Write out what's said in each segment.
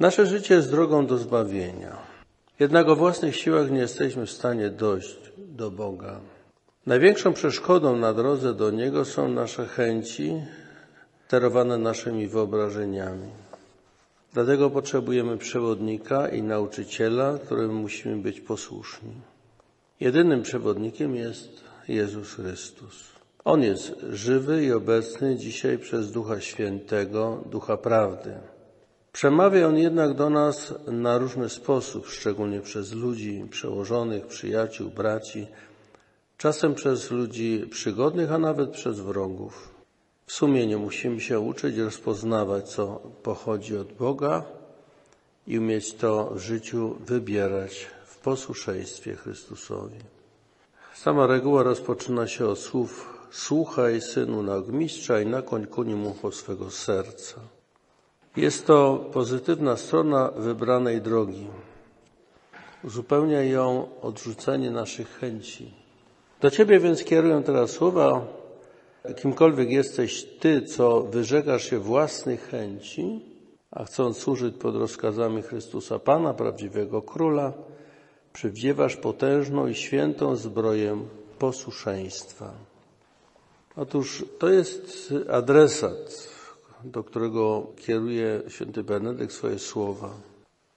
Nasze życie jest drogą do zbawienia. Jednak o własnych siłach nie jesteśmy w stanie dojść do Boga. Największą przeszkodą na drodze do Niego są nasze chęci, sterowane naszymi wyobrażeniami. Dlatego potrzebujemy przewodnika i nauczyciela, którym musimy być posłuszni. Jedynym przewodnikiem jest Jezus Chrystus. On jest żywy i obecny dzisiaj przez Ducha Świętego, Ducha Prawdy. Przemawia On jednak do nas na różny sposób, szczególnie przez ludzi przełożonych, przyjaciół, braci, czasem przez ludzi przygodnych, a nawet przez wrogów. W sumieniu musimy się uczyć rozpoznawać, co pochodzi od Boga i umieć to w życiu wybierać w posłuszeństwie Chrystusowi. Sama reguła rozpoczyna się od słów Słuchaj, synu, nagmistrza i nakoń ku ucho swego serca. Jest to pozytywna strona wybranej drogi. Uzupełnia ją odrzucenie naszych chęci. Do Ciebie więc kieruję teraz słowa, kimkolwiek jesteś Ty, co wyrzekasz się własnych chęci, a chcąc służyć pod rozkazami Chrystusa Pana, prawdziwego Króla, przywdziewasz potężną i świętą zbroję posłuszeństwa. Otóż to jest adresat, do którego kieruje święty Benedykt swoje słowa.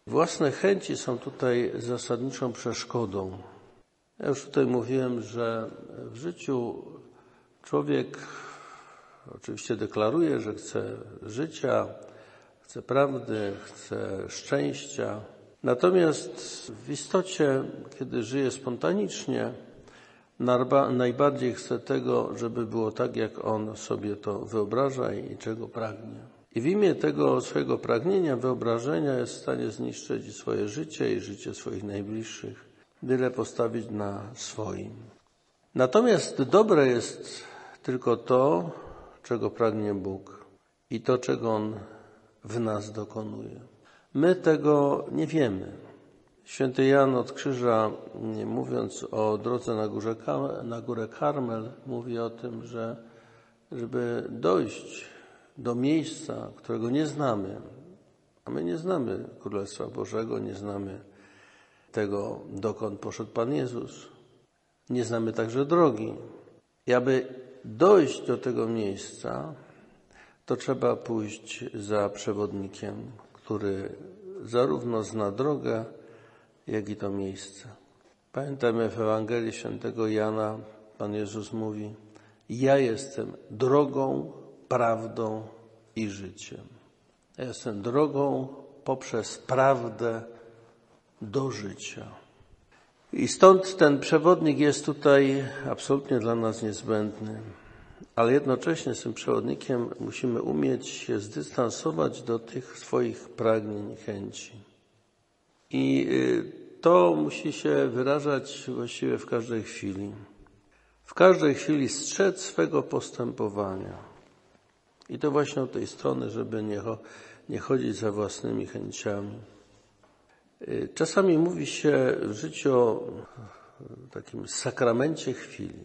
Własne chęci są tutaj zasadniczą przeszkodą. Ja już tutaj mówiłem, że w życiu człowiek oczywiście deklaruje, że chce życia, chce prawdy, chce szczęścia. Natomiast w istocie, kiedy żyje spontanicznie, najbardziej chce tego, żeby było tak, jak on sobie to wyobraża i czego pragnie. I w imię tego swojego pragnienia, wyobrażenia jest w stanie zniszczyć swoje życie i życie swoich najbliższych, byle postawić na swoim. Natomiast dobre jest tylko to, czego pragnie Bóg i to, czego On w nas dokonuje. My tego nie wiemy. Święty Jan od Krzyża, mówiąc o drodze na, górze, na górę Karmel, mówi o tym, że żeby dojść do miejsca, którego nie znamy, a my nie znamy Królestwa Bożego, nie znamy tego, dokąd poszedł Pan Jezus, nie znamy także drogi. I aby dojść do tego miejsca, to trzeba pójść za przewodnikiem, który zarówno zna drogę, jak i to miejsce. Pamiętamy w Ewangelii Świętego Jana, Pan Jezus mówi, ja jestem drogą, prawdą i życiem. Ja jestem drogą poprzez prawdę do życia. I stąd ten przewodnik jest tutaj absolutnie dla nas niezbędny. Ale jednocześnie z tym przewodnikiem musimy umieć się zdystansować do tych swoich pragnień, chęci. I y, to musi się wyrażać właściwie w każdej chwili. W każdej chwili strzec swego postępowania. I to właśnie od tej strony, żeby nie, nie chodzić za własnymi chęciami. Y, czasami mówi się w życiu o takim sakramencie chwili.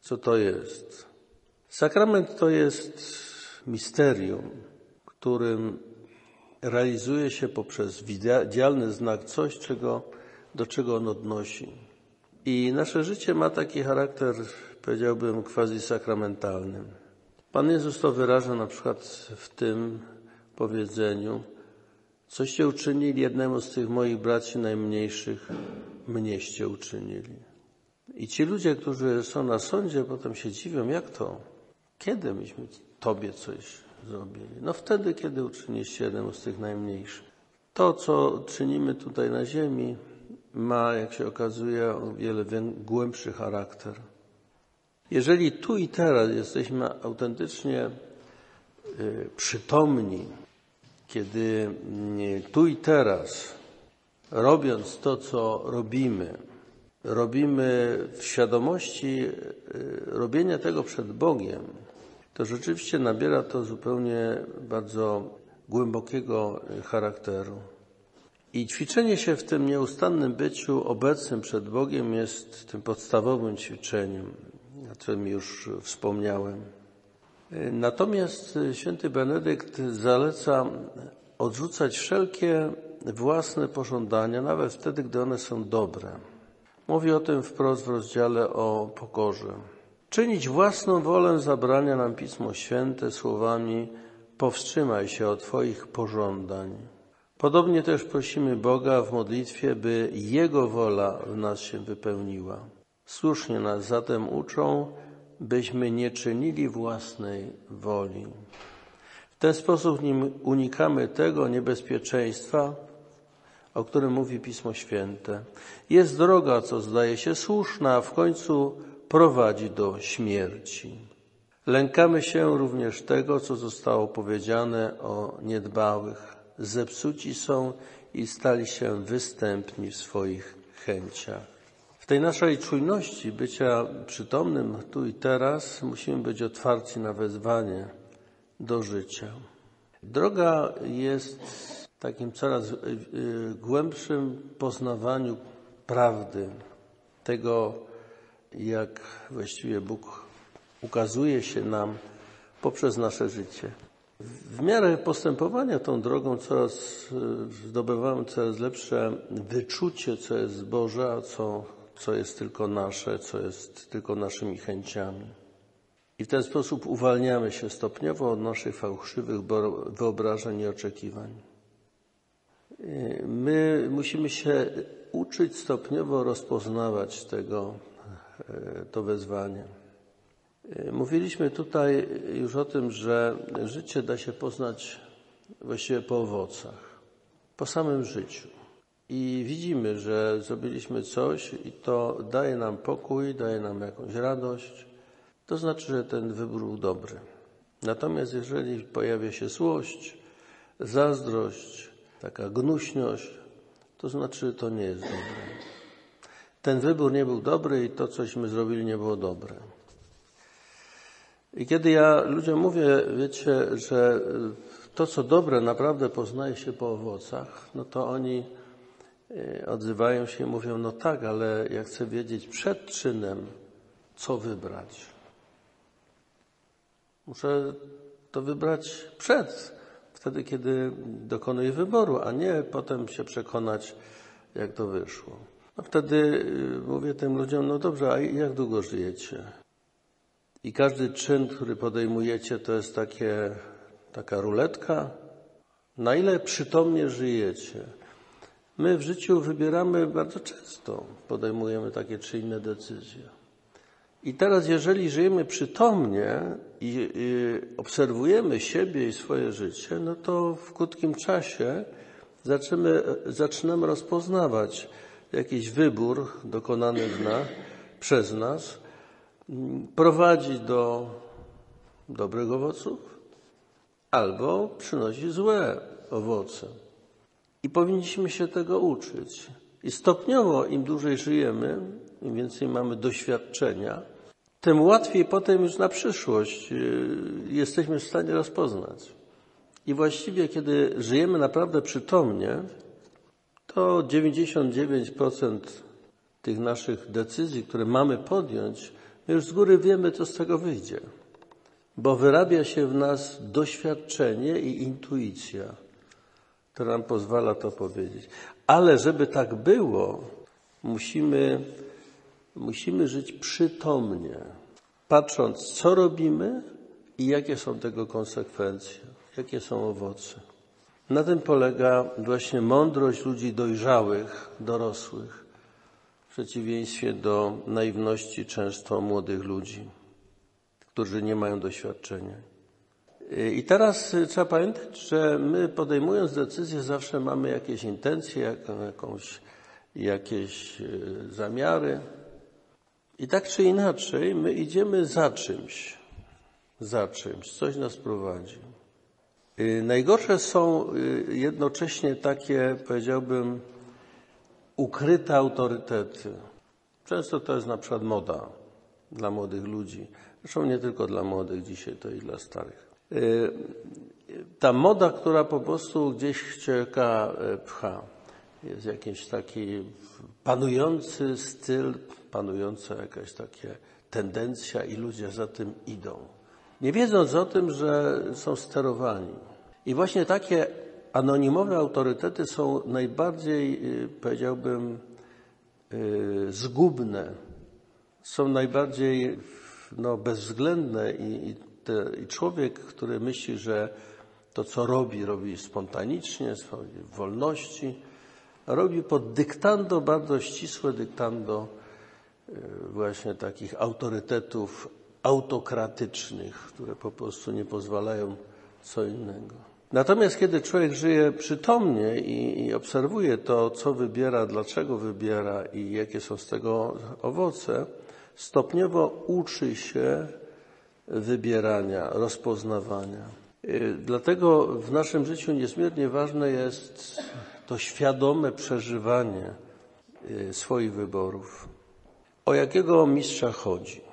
Co to jest? Sakrament to jest misterium, którym realizuje się poprzez widzialny znak coś, czego, do czego on odnosi. I nasze życie ma taki charakter, powiedziałbym, quasi sakramentalny. Pan Jezus to wyraża na przykład w tym powiedzeniu, coście uczynili jednemu z tych moich braci najmniejszych, mnieście uczynili. I ci ludzie, którzy są na sądzie, potem się dziwią, jak to? Kiedy myśmy Tobie coś zrobili? No wtedy, kiedy uczyniliście jednemu z tych najmniejszych. To, co czynimy tutaj na ziemi, ma, jak się okazuje, o wiele głębszy charakter. Jeżeli tu i teraz jesteśmy autentycznie y, przytomni, kiedy y, tu i teraz, robiąc to, co robimy, robimy w świadomości y, robienia tego przed Bogiem, to rzeczywiście nabiera to zupełnie bardzo głębokiego charakteru. I ćwiczenie się w tym nieustannym byciu obecnym przed Bogiem jest tym podstawowym ćwiczeniem, o którym już wspomniałem. Natomiast święty Benedykt zaleca odrzucać wszelkie własne pożądania, nawet wtedy, gdy one są dobre. Mówi o tym wprost w rozdziale o pokorze. Czynić własną wolę zabrania nam Pismo Święte słowami powstrzymaj się od Twoich pożądań. Podobnie też prosimy Boga w modlitwie, by Jego wola w nas się wypełniła. Słusznie nas zatem uczą, byśmy nie czynili własnej woli. W ten sposób unikamy tego niebezpieczeństwa, o którym mówi Pismo Święte. Jest droga, co zdaje się słuszna, a w końcu prowadzi do śmierci. Lękamy się również tego, co zostało powiedziane o niedbałych. Zepsuci są i stali się występni w swoich chęciach. W tej naszej czujności bycia przytomnym tu i teraz musimy być otwarci na wezwanie do życia. Droga jest takim coraz y, y, głębszym poznawaniu prawdy, tego, jak właściwie Bóg ukazuje się nam poprzez nasze życie. W miarę postępowania tą drogą coraz zdobywamy coraz lepsze wyczucie, co jest Boże, a co, co jest tylko nasze, co jest tylko naszymi chęciami. I w ten sposób uwalniamy się stopniowo od naszych fałszywych wyobrażeń i oczekiwań. My musimy się uczyć stopniowo rozpoznawać tego, to wezwanie. Y, mówiliśmy tutaj już o tym, że życie da się poznać właściwie po owocach, po samym życiu. I widzimy, że zrobiliśmy coś i to daje nam pokój, daje nam jakąś radość. To znaczy, że ten wybór był dobry. Natomiast jeżeli pojawia się złość, zazdrość, taka gnuśność, to znaczy, że to nie jest dobre. Ten wybór nie był dobry i to, cośmy zrobili, nie było dobre. I kiedy ja ludziom mówię, wiecie, że to, co dobre, naprawdę poznaje się po owocach, no to oni e, odzywają się i mówią, no tak, ale ja chcę wiedzieć przed czynem, co wybrać. Muszę to wybrać przed, wtedy, kiedy dokonuję wyboru, a nie potem się przekonać, jak to wyszło. No wtedy e, mówię tym ludziom, no dobrze, a jak długo żyjecie? I każdy czyn, który podejmujecie, to jest takie, taka ruletka. Na ile przytomnie żyjecie? My w życiu wybieramy bardzo często, podejmujemy takie czy inne decyzje. I teraz, jeżeli żyjemy przytomnie i, i obserwujemy siebie i swoje życie, no to w krótkim czasie zaczynamy, zaczynamy rozpoznawać jakiś wybór dokonany nas, przez nas, prowadzi do dobrych owoców albo przynosi złe owoce. I powinniśmy się tego uczyć. I stopniowo, im dłużej żyjemy, im więcej mamy doświadczenia, tym łatwiej potem już na przyszłość y, jesteśmy w stanie rozpoznać. I właściwie, kiedy żyjemy naprawdę przytomnie, to 99% tych naszych decyzji, które mamy podjąć, My już z góry wiemy, co z tego wyjdzie, bo wyrabia się w nas doświadczenie i intuicja, która nam pozwala to powiedzieć. Ale żeby tak było, musimy, musimy żyć przytomnie, patrząc, co robimy i jakie są tego konsekwencje, jakie są owoce. Na tym polega właśnie mądrość ludzi dojrzałych, dorosłych w przeciwieństwie do naiwności często młodych ludzi, którzy nie mają doświadczenia. I teraz trzeba pamiętać, że my podejmując decyzje zawsze mamy jakieś intencje, jakąś, jakieś e, zamiary. I tak czy inaczej my idziemy za czymś, za czymś, coś nas prowadzi. E, najgorsze są e, jednocześnie takie, powiedziałbym, ukryte autorytety. Często to jest na przykład moda dla młodych ludzi. Zresztą nie tylko dla młodych, dzisiaj to i dla starych. Y, ta moda, która po prostu gdzieś ścieka y, pcha. Jest jakiś taki panujący styl, panująca jakaś takie tendencja i ludzie za tym idą. Nie wiedząc o tym, że są sterowani. I właśnie takie anonimowe autorytety są najbardziej, y, powiedziałbym, y, zgubne, są najbardziej no, bezwzględne i, i, te, i człowiek, który myśli, że to, co robi, robi spontanicznie, swojej wolności, robi pod dyktando, bardzo ścisłe dyktando y, właśnie takich autorytetów autokratycznych, które po prostu nie pozwalają co innego. Natomiast kiedy człowiek żyje przytomnie i, i, obserwuje to, co wybiera, dlaczego wybiera i jakie są z tego owoce, stopniowo uczy się wybierania, rozpoznawania. Y, dlatego w naszym życiu niezmiernie ważne jest to świadome przeżywanie y, swoich wyborów. O jakiego mistrza chodzi?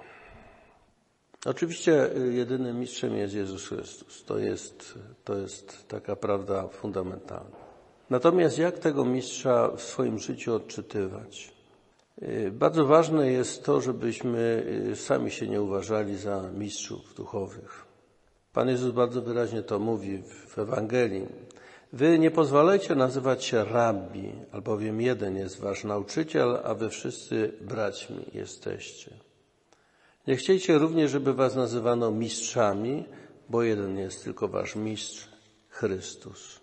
Oczywiście y, jedynym mistrzem jest Jezus Chrystus. To jest, to jest taka prawda fundamentalna. Natomiast jak tego mistrza w swoim życiu odczytywać? Y, bardzo ważne jest to, żebyśmy y, sami się nie uważali za mistrzów duchowych. Pan Jezus bardzo wyraźnie to mówi w Ewangelii. Wy nie pozwalajcie nazywać się rabbi, albowiem jeden jest wasz nauczyciel, a wy wszyscy braćmi jesteście. Nie chciejcie również, żeby was nazywano mistrzami, bo jeden jest tylko wasz mistrz, Chrystus.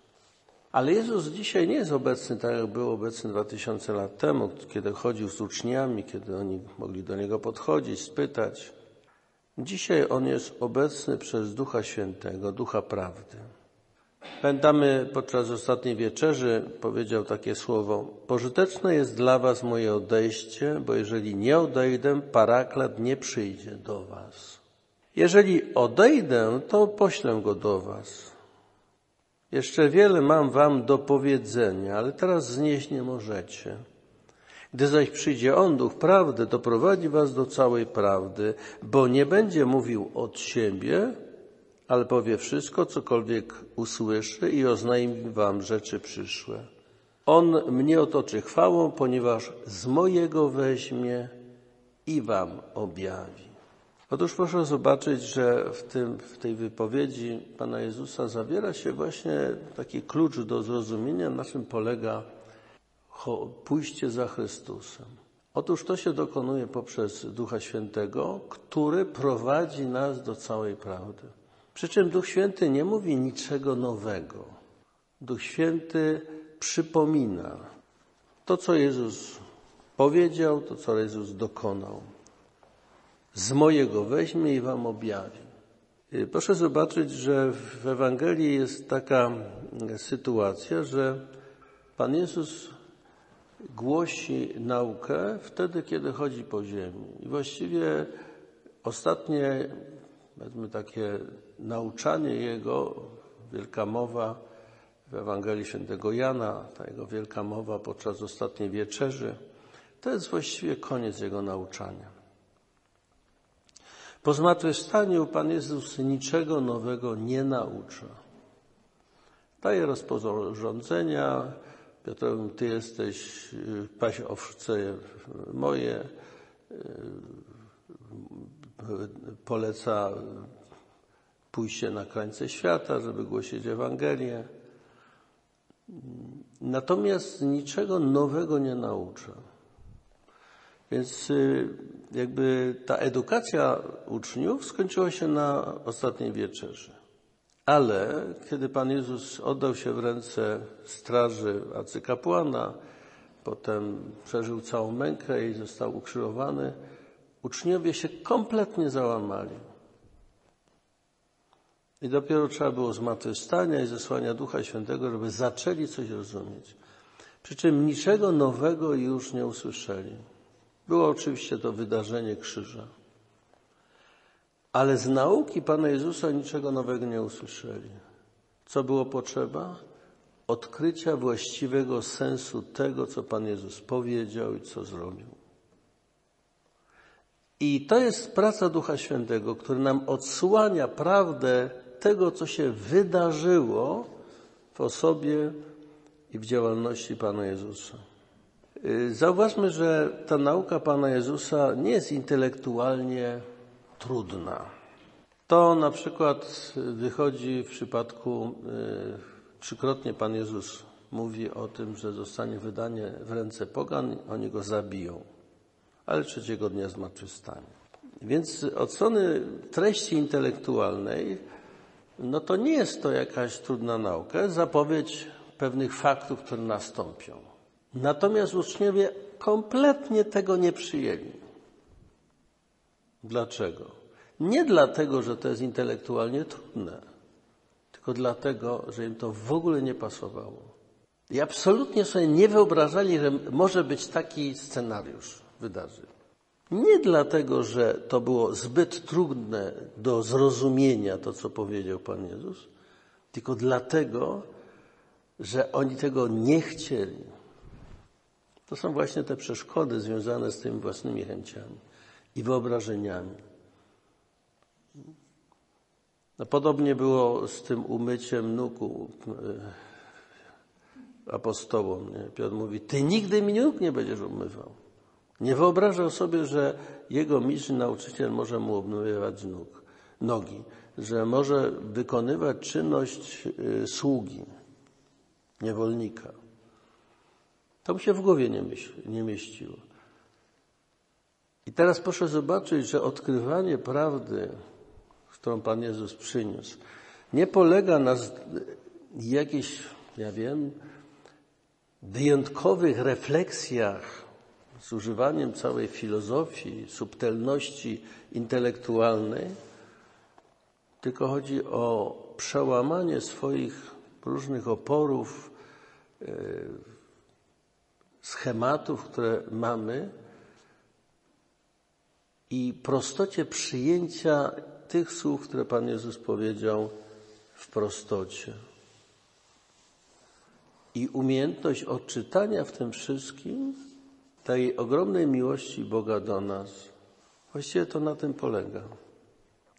Ale Jezus dzisiaj nie jest obecny tak, jak był obecny dwa tysiące lat temu, kiedy chodził z uczniami, kiedy oni mogli do Niego podchodzić, spytać. Dzisiaj On jest obecny przez Ducha Świętego, Ducha Prawdy. Pamiętamy podczas ostatniej wieczerzy powiedział takie słowo: Pożyteczne jest dla Was moje odejście, bo jeżeli nie odejdę, paraklet nie przyjdzie do Was. Jeżeli odejdę, to poślę go do Was. Jeszcze wiele mam Wam do powiedzenia, ale teraz znieść nie możecie. Gdy zaś przyjdzie On, Duch Prawdy, doprowadzi Was do całej prawdy, bo nie będzie mówił od siebie, ale powie wszystko, cokolwiek usłyszy i oznajmi wam rzeczy przyszłe. On mnie otoczy chwałą, ponieważ z mojego weźmie i wam objawi. Otóż proszę zobaczyć, że w, tym, w tej wypowiedzi Pana Jezusa zawiera się właśnie taki klucz do zrozumienia, na czym polega pójście za Chrystusem. Otóż to się dokonuje poprzez Ducha Świętego, który prowadzi nas do całej prawdy. Przy czym Duch Święty nie mówi niczego nowego. Duch Święty przypomina to, co Jezus powiedział, to, co Jezus dokonał. Z mojego weźmie i wam objawi. Y, proszę zobaczyć, że w Ewangelii jest taka sytuacja, że Pan Jezus głosi naukę wtedy, kiedy chodzi po ziemi. I właściwie ostatnie, powiedzmy takie nauczanie Jego, wielka mowa w Ewangelii Świętego Jana, ta Jego wielka mowa podczas ostatniej wieczerzy, to jest właściwie koniec Jego nauczania. Po zmartwychwstaniu Pan Jezus niczego nowego nie naucza. Daje rozporządzenia, Piotr, Ty jesteś, paś owce moje, poleca pójście na krańce świata, żeby głosić Ewangelię. Natomiast niczego nowego nie naucza. Więc y, jakby ta edukacja uczniów skończyła się na ostatniej wieczerzy. Ale kiedy Pan Jezus oddał się w ręce straży arcykapłana, potem przeżył całą mękę i został ukrzyżowany, uczniowie się kompletnie załamali. I dopiero trzeba było zmartwychwstania i zesłania Ducha Świętego, żeby zaczęli coś rozumieć. Przy czym niczego nowego już nie usłyszeli. Było oczywiście to wydarzenie krzyża. Ale z nauki Pana Jezusa niczego nowego nie usłyszeli. Co było potrzeba? Odkrycia właściwego sensu tego, co Pan Jezus powiedział i co zrobił. I to jest praca Ducha Świętego, który nam odsłania prawdę tego, co się wydarzyło w osobie i w działalności Pana Jezusa. Y, zauważmy, że ta nauka Pana Jezusa nie jest intelektualnie trudna. To na przykład wychodzi w przypadku y, Trzykrotnie Pan Jezus mówi o tym, że zostanie wydanie w ręce pogan, oni go zabiją, ale trzeciego dnia zmartwychwstanie. Więc od strony treści intelektualnej, no to nie jest to jakaś trudna nauka, zapowiedź pewnych faktów, które nastąpią. Natomiast uczniowie kompletnie tego nie przyjęli. Dlaczego? Nie dlatego, że to jest intelektualnie trudne, tylko dlatego, że im to w ogóle nie pasowało. I absolutnie sobie nie wyobrażali, że może być taki scenariusz wydarzeń. Nie dlatego, że to było zbyt trudne do zrozumienia, to co powiedział Pan Jezus, tylko dlatego, że oni tego nie chcieli. To są właśnie te przeszkody związane z tymi własnymi chęciami i wyobrażeniami. No, podobnie było z tym umyciem nóg e, apostołom. Nie? Piotr mówi, ty nigdy mi nóg nie będziesz umywał. Nie wyobrażał sobie, że jego mistrz nauczyciel może mu obmywać nóg, nogi, że może wykonywać czynność e, sługi, niewolnika. To mu się w głowie nie, myśl, nie mieściło. I teraz proszę zobaczyć, że odkrywanie prawdy, którą Pan Jezus przyniósł, nie polega na jakichś, ja wiem, wyjątkowych refleksjach z używaniem całej filozofii, subtelności intelektualnej, tylko chodzi o przełamanie swoich różnych oporów, e, schematów, które mamy i prostocie przyjęcia tych słów, które Pan Jezus powiedział w prostocie. I umiejętność odczytania w tym wszystkim tej ogromnej miłości Boga do nas. Właściwie to na tym polega.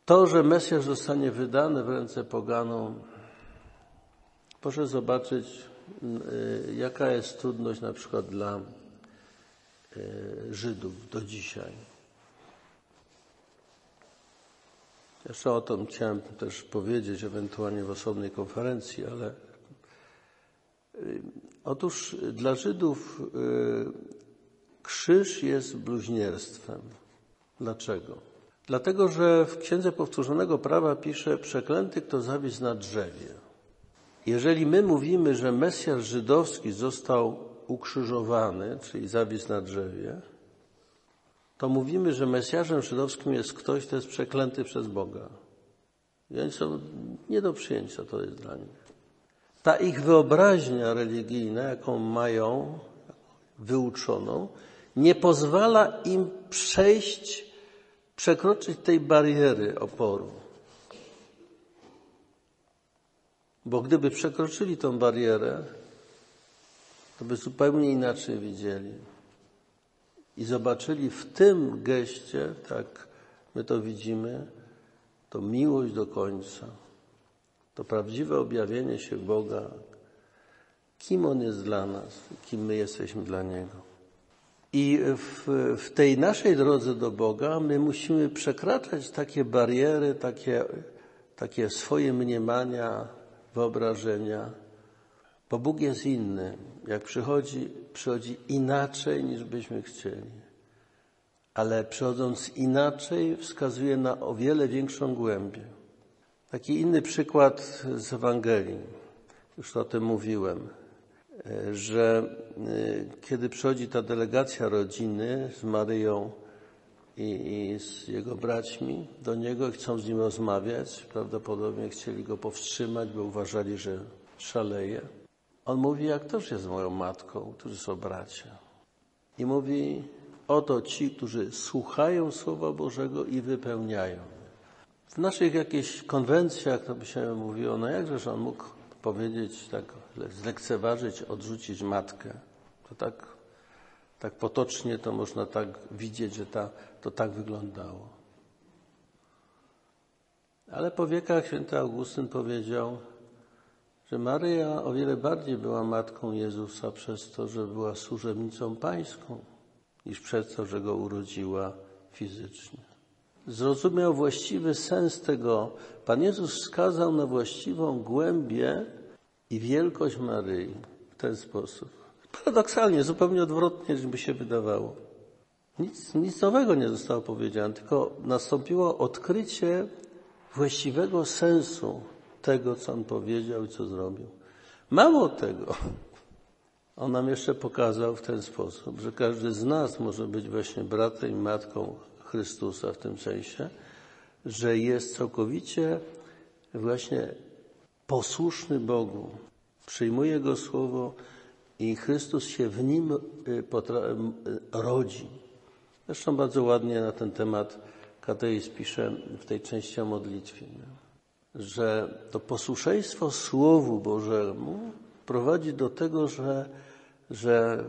To, że Mesjasz zostanie wydany w ręce poganom, proszę zobaczyć, y, jaka jest trudność na przykład dla y, Żydów do dzisiaj. Jeszcze o tym chciałem też powiedzieć, ewentualnie w osobnej konferencji, ale y, otóż dla Żydów krzyż jest bluźnierstwem. Dlaczego? Dlatego, że w Księdze Powtórzonego Prawa pisze przeklęty, kto zawisł na drzewie. Jeżeli my mówimy, że Mesjasz żydowski został ukrzyżowany, czyli zawisł na drzewie, to mówimy, że Mesjaszem żydowskim jest ktoś, kto jest przeklęty przez Boga. I oni są nie do przyjęcia, to jest dla nich. Ta ich wyobraźnia religijna, jaką mają, wyuczoną, nie pozwala im przejść, przekroczyć tej bariery oporu. Bo gdyby przekroczyli tą barierę, to by zupełnie inaczej widzieli. I zobaczyli w tym geście, tak my to widzimy, to miłość do końca, to prawdziwe objawienie się Boga, kim On jest dla nas, kim my jesteśmy dla Niego. I w, w, tej naszej drodze do Boga my musimy przekraczać takie bariery, takie, takie swoje mniemania, wyobrażenia, bo Bóg jest inny. Jak przychodzi, przychodzi inaczej niż byśmy chcieli. Ale przychodząc inaczej wskazuje na o wiele większą głębię. Taki inny przykład z Ewangelii. Już o tym mówiłem że y, kiedy przychodzi ta delegacja rodziny z Maryją i, i, z jego braćmi do niego i chcą z nim rozmawiać, prawdopodobnie chcieli go powstrzymać, bo uważali, że szaleje. On mówi, jak też jest moją matką, którzy są bracia. I mówi, oto ci, którzy słuchają Słowa Bożego i wypełniają. W naszych jakichś konwencjach to by się mówiło, no jakżeż on mógł powiedzieć, tak zlekceważyć, odrzucić matkę. To tak, tak potocznie to można tak widzieć, że ta, to tak wyglądało. Ale po wiekach święty Augustyn powiedział, że Maryja o wiele bardziej była matką Jezusa przez to, że była służebnicą pańską, niż przez to, że go urodziła fizycznie. Zrozumiał właściwy sens tego. Pan Jezus wskazał na właściwą głębię i wielkość Maryi w ten sposób. Paradoksalnie, zupełnie odwrotnie, niż by się wydawało. Nic, nic nowego nie zostało powiedziane, tylko nastąpiło odkrycie właściwego sensu tego, co on powiedział i co zrobił. Mało tego, on nam jeszcze pokazał w ten sposób, że każdy z nas może być właśnie bratem i matką Chrystusa w tym sensie, że jest całkowicie właśnie posłuszny Bogu, przyjmuje Jego słowo i Chrystus się w nim y, y, rodzi. Zresztą bardzo ładnie na ten temat Kateis pisze w tej części o modlitwie, że to posłuszeństwo Słowu Bożemu prowadzi do tego, że, że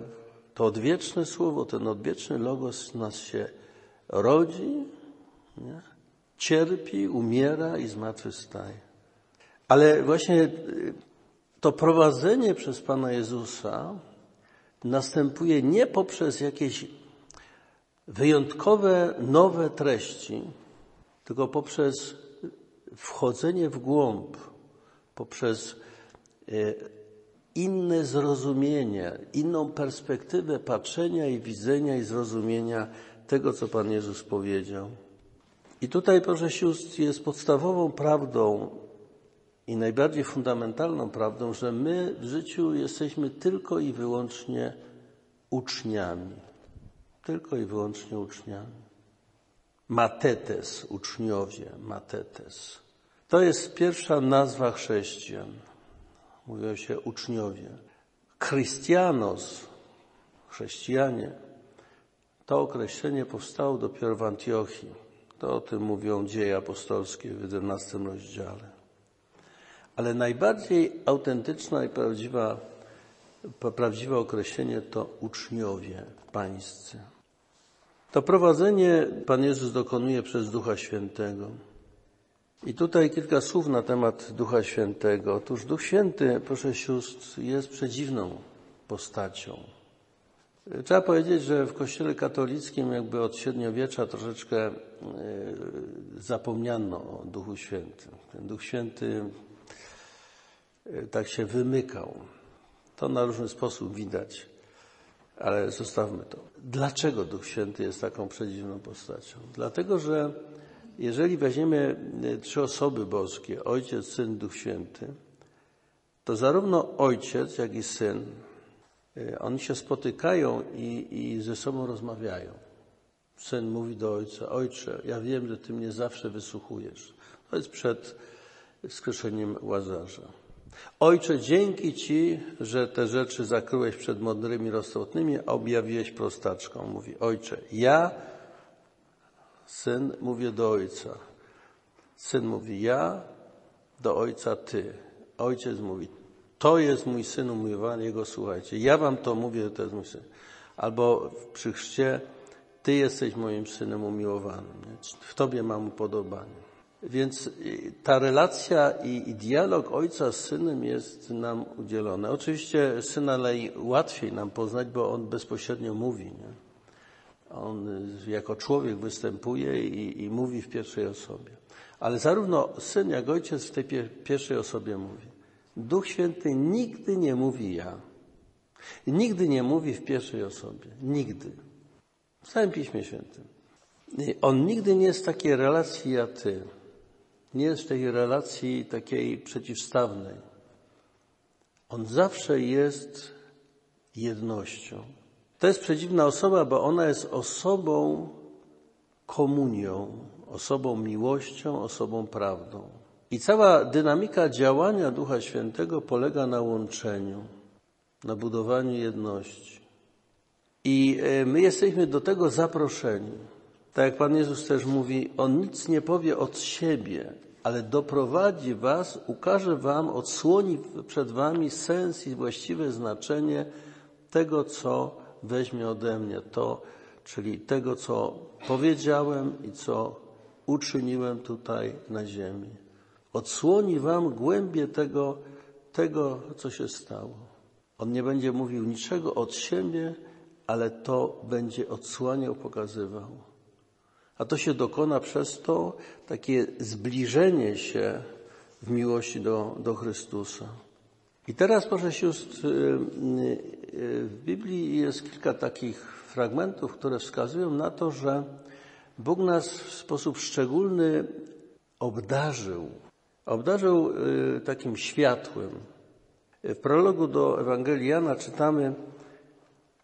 to odwieczne Słowo, ten odwieczny Logos nas się rodzi, nie? cierpi, umiera i zmartwychwstaje. Ale właśnie y, to prowadzenie przez Pana Jezusa następuje nie poprzez jakieś wyjątkowe, nowe treści, tylko poprzez wchodzenie w głąb, poprzez e, inne zrozumienie, inną perspektywę patrzenia i widzenia i zrozumienia tego, co Pan Jezus powiedział. I tutaj, proszę sióstr, jest podstawową prawdą i najbardziej fundamentalną prawdą, że my w życiu jesteśmy tylko i wyłącznie uczniami. Tylko i wyłącznie uczniami. Matetes, uczniowie, matetes. To jest pierwsza nazwa chrześcijan. Mówią się uczniowie. Christianos, chrześcijanie, to określenie powstało dopiero w Antiochii. To o tym mówią dzieje apostolskie w 11 rozdziale. Ale najbardziej autentyczna i prawdziwa, prawdziwe określenie to uczniowie pańscy. To prowadzenie Pan Jezus dokonuje przez Ducha Świętego. I tutaj kilka słów na temat Ducha Świętego. Otóż Duch Święty, proszę sióstr, jest przedziwną postacią. Trzeba powiedzieć, że w Kościele katolickim jakby od średniowiecza troszeczkę e, zapomniano o Duchu Świętym. Ten Duch Święty tak się wymykał. To na różny sposób widać, ale zostawmy to. Dlaczego Duch Święty jest taką przedziwną postacią? Dlatego, że jeżeli weźmiemy e, trzy osoby boskie, Ojciec, Syn, Duch Święty, to zarówno Ojciec, jak i Syn Y, oni się spotykają i, i ze sobą rozmawiają. Syn mówi do ojca, ojcze, ja wiem, że ty mnie zawsze wysłuchujesz. To jest przed wskrzeszeniem Łazarza. Ojcze, dzięki Ci, że te rzeczy zakryłeś przed mądrymi roztropnymi, a objawiłeś prostaczką. Mówi, Ojcze, ja, syn, mówię do Ojca. Syn mówi, ja, do Ojca Ty. Ojciec mówi, to jest mój syn umiłowany, jego słuchajcie. Ja wam to mówię, to jest mój syn. Albo przy chrzcie, ty jesteś moim synem umiłowanym. Nie? W tobie mam upodobanie. Więc y, ta relacja i, i, dialog ojca z synem jest nam udzielony. Oczywiście syna łatwiej nam poznać, bo on bezpośrednio mówi. Nie? On y, jako człowiek występuje i, i mówi w pierwszej osobie. Ale zarówno syn, jak ojciec w tej pierwszej osobie mówi. Duch Święty nigdy nie mówi ja. Nigdy nie mówi w pierwszej osobie. Nigdy. W całym Piśmie Świętym. On nigdy nie jest w takiej relacji ja ty. Nie jest tej relacji takiej przeciwstawnej. On zawsze jest jednością. To jest przedziwna osoba, bo ona jest osobą komunią, osobą miłością, osobą prawdą. I cała dynamika działania Ducha Świętego polega na łączeniu, na budowaniu jedności. I e, my jesteśmy do tego zaproszeni. Tak jak Pan Jezus też mówi, On nic nie powie od siebie, ale doprowadzi Was, ukaże Wam, odsłoni przed Wami sens i właściwe znaczenie tego, co weźmie ode mnie. To, czyli tego, co powiedziałem i co uczyniłem tutaj na ziemi odsłoni wam głębie tego, tego, co się stało. On nie będzie mówił niczego od siebie, ale to będzie odsłaniał, pokazywał. A to się dokona przez to takie zbliżenie się w miłości do, do Chrystusa. I teraz, proszę sióstr, y, y, w Biblii jest kilka takich fragmentów, które wskazują na to, że Bóg nas w sposób szczególny obdarzył. Obdarzył y, takim światłem. W prologu do Ewangelii Jana czytamy,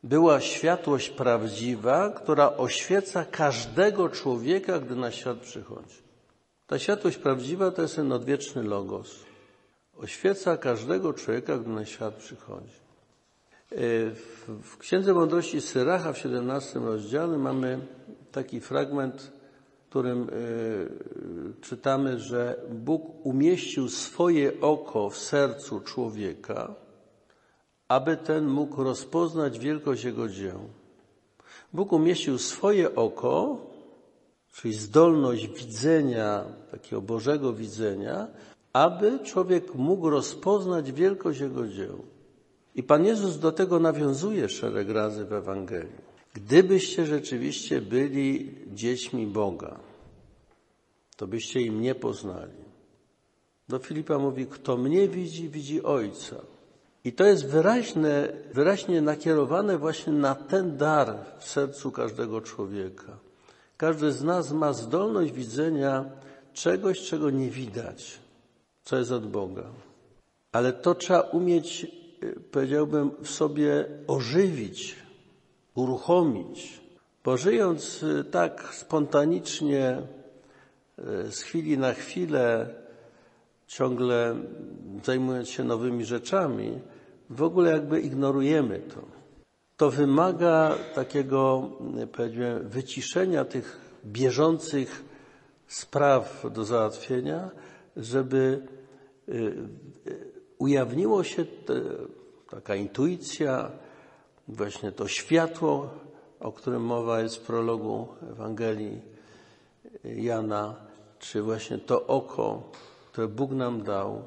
była światłość prawdziwa, która oświeca każdego człowieka, gdy na świat przychodzi. Ta światłość prawdziwa to jest ten odwieczny logos. Oświeca każdego człowieka, gdy na świat przychodzi. E, w Księdze Mądrości Syracha w 17 rozdziale mamy taki fragment, w którym e, czytamy, że Bóg umieścił swoje oko w sercu człowieka, aby ten mógł rozpoznać wielkość Jego dzieł. Bóg umieścił swoje oko, czyli zdolność widzenia, takiego Bożego widzenia, aby człowiek mógł rozpoznać wielkość Jego dzieł. I Pan Jezus do tego nawiązuje szereg razy w Ewangelii. Gdybyście rzeczywiście byli dziećmi Boga, to byście im nie poznali. Do Filipa mówi, kto mnie widzi, widzi Ojca. I to jest wyraźne, wyraźnie nakierowane właśnie na ten dar w sercu każdego człowieka. Każdy z nas ma zdolność widzenia czegoś, czego nie widać, co jest od Boga. Ale to trzeba umieć, y, powiedziałbym, w sobie ożywić, uruchomić. Bo żyjąc y, tak spontanicznie, y, z chwili na chwilę, ciągle zajmując się nowymi rzeczami, w ogóle jakby ignorujemy to. To wymaga takiego, powiedzmy, wyciszenia tych bieżących spraw do załatwienia, żeby y, y, ujawniło się te, taka intuicja, właśnie to światło, o którym mowa jest w prologu Ewangelii Jana, czy właśnie to oko, które Bóg nam dał,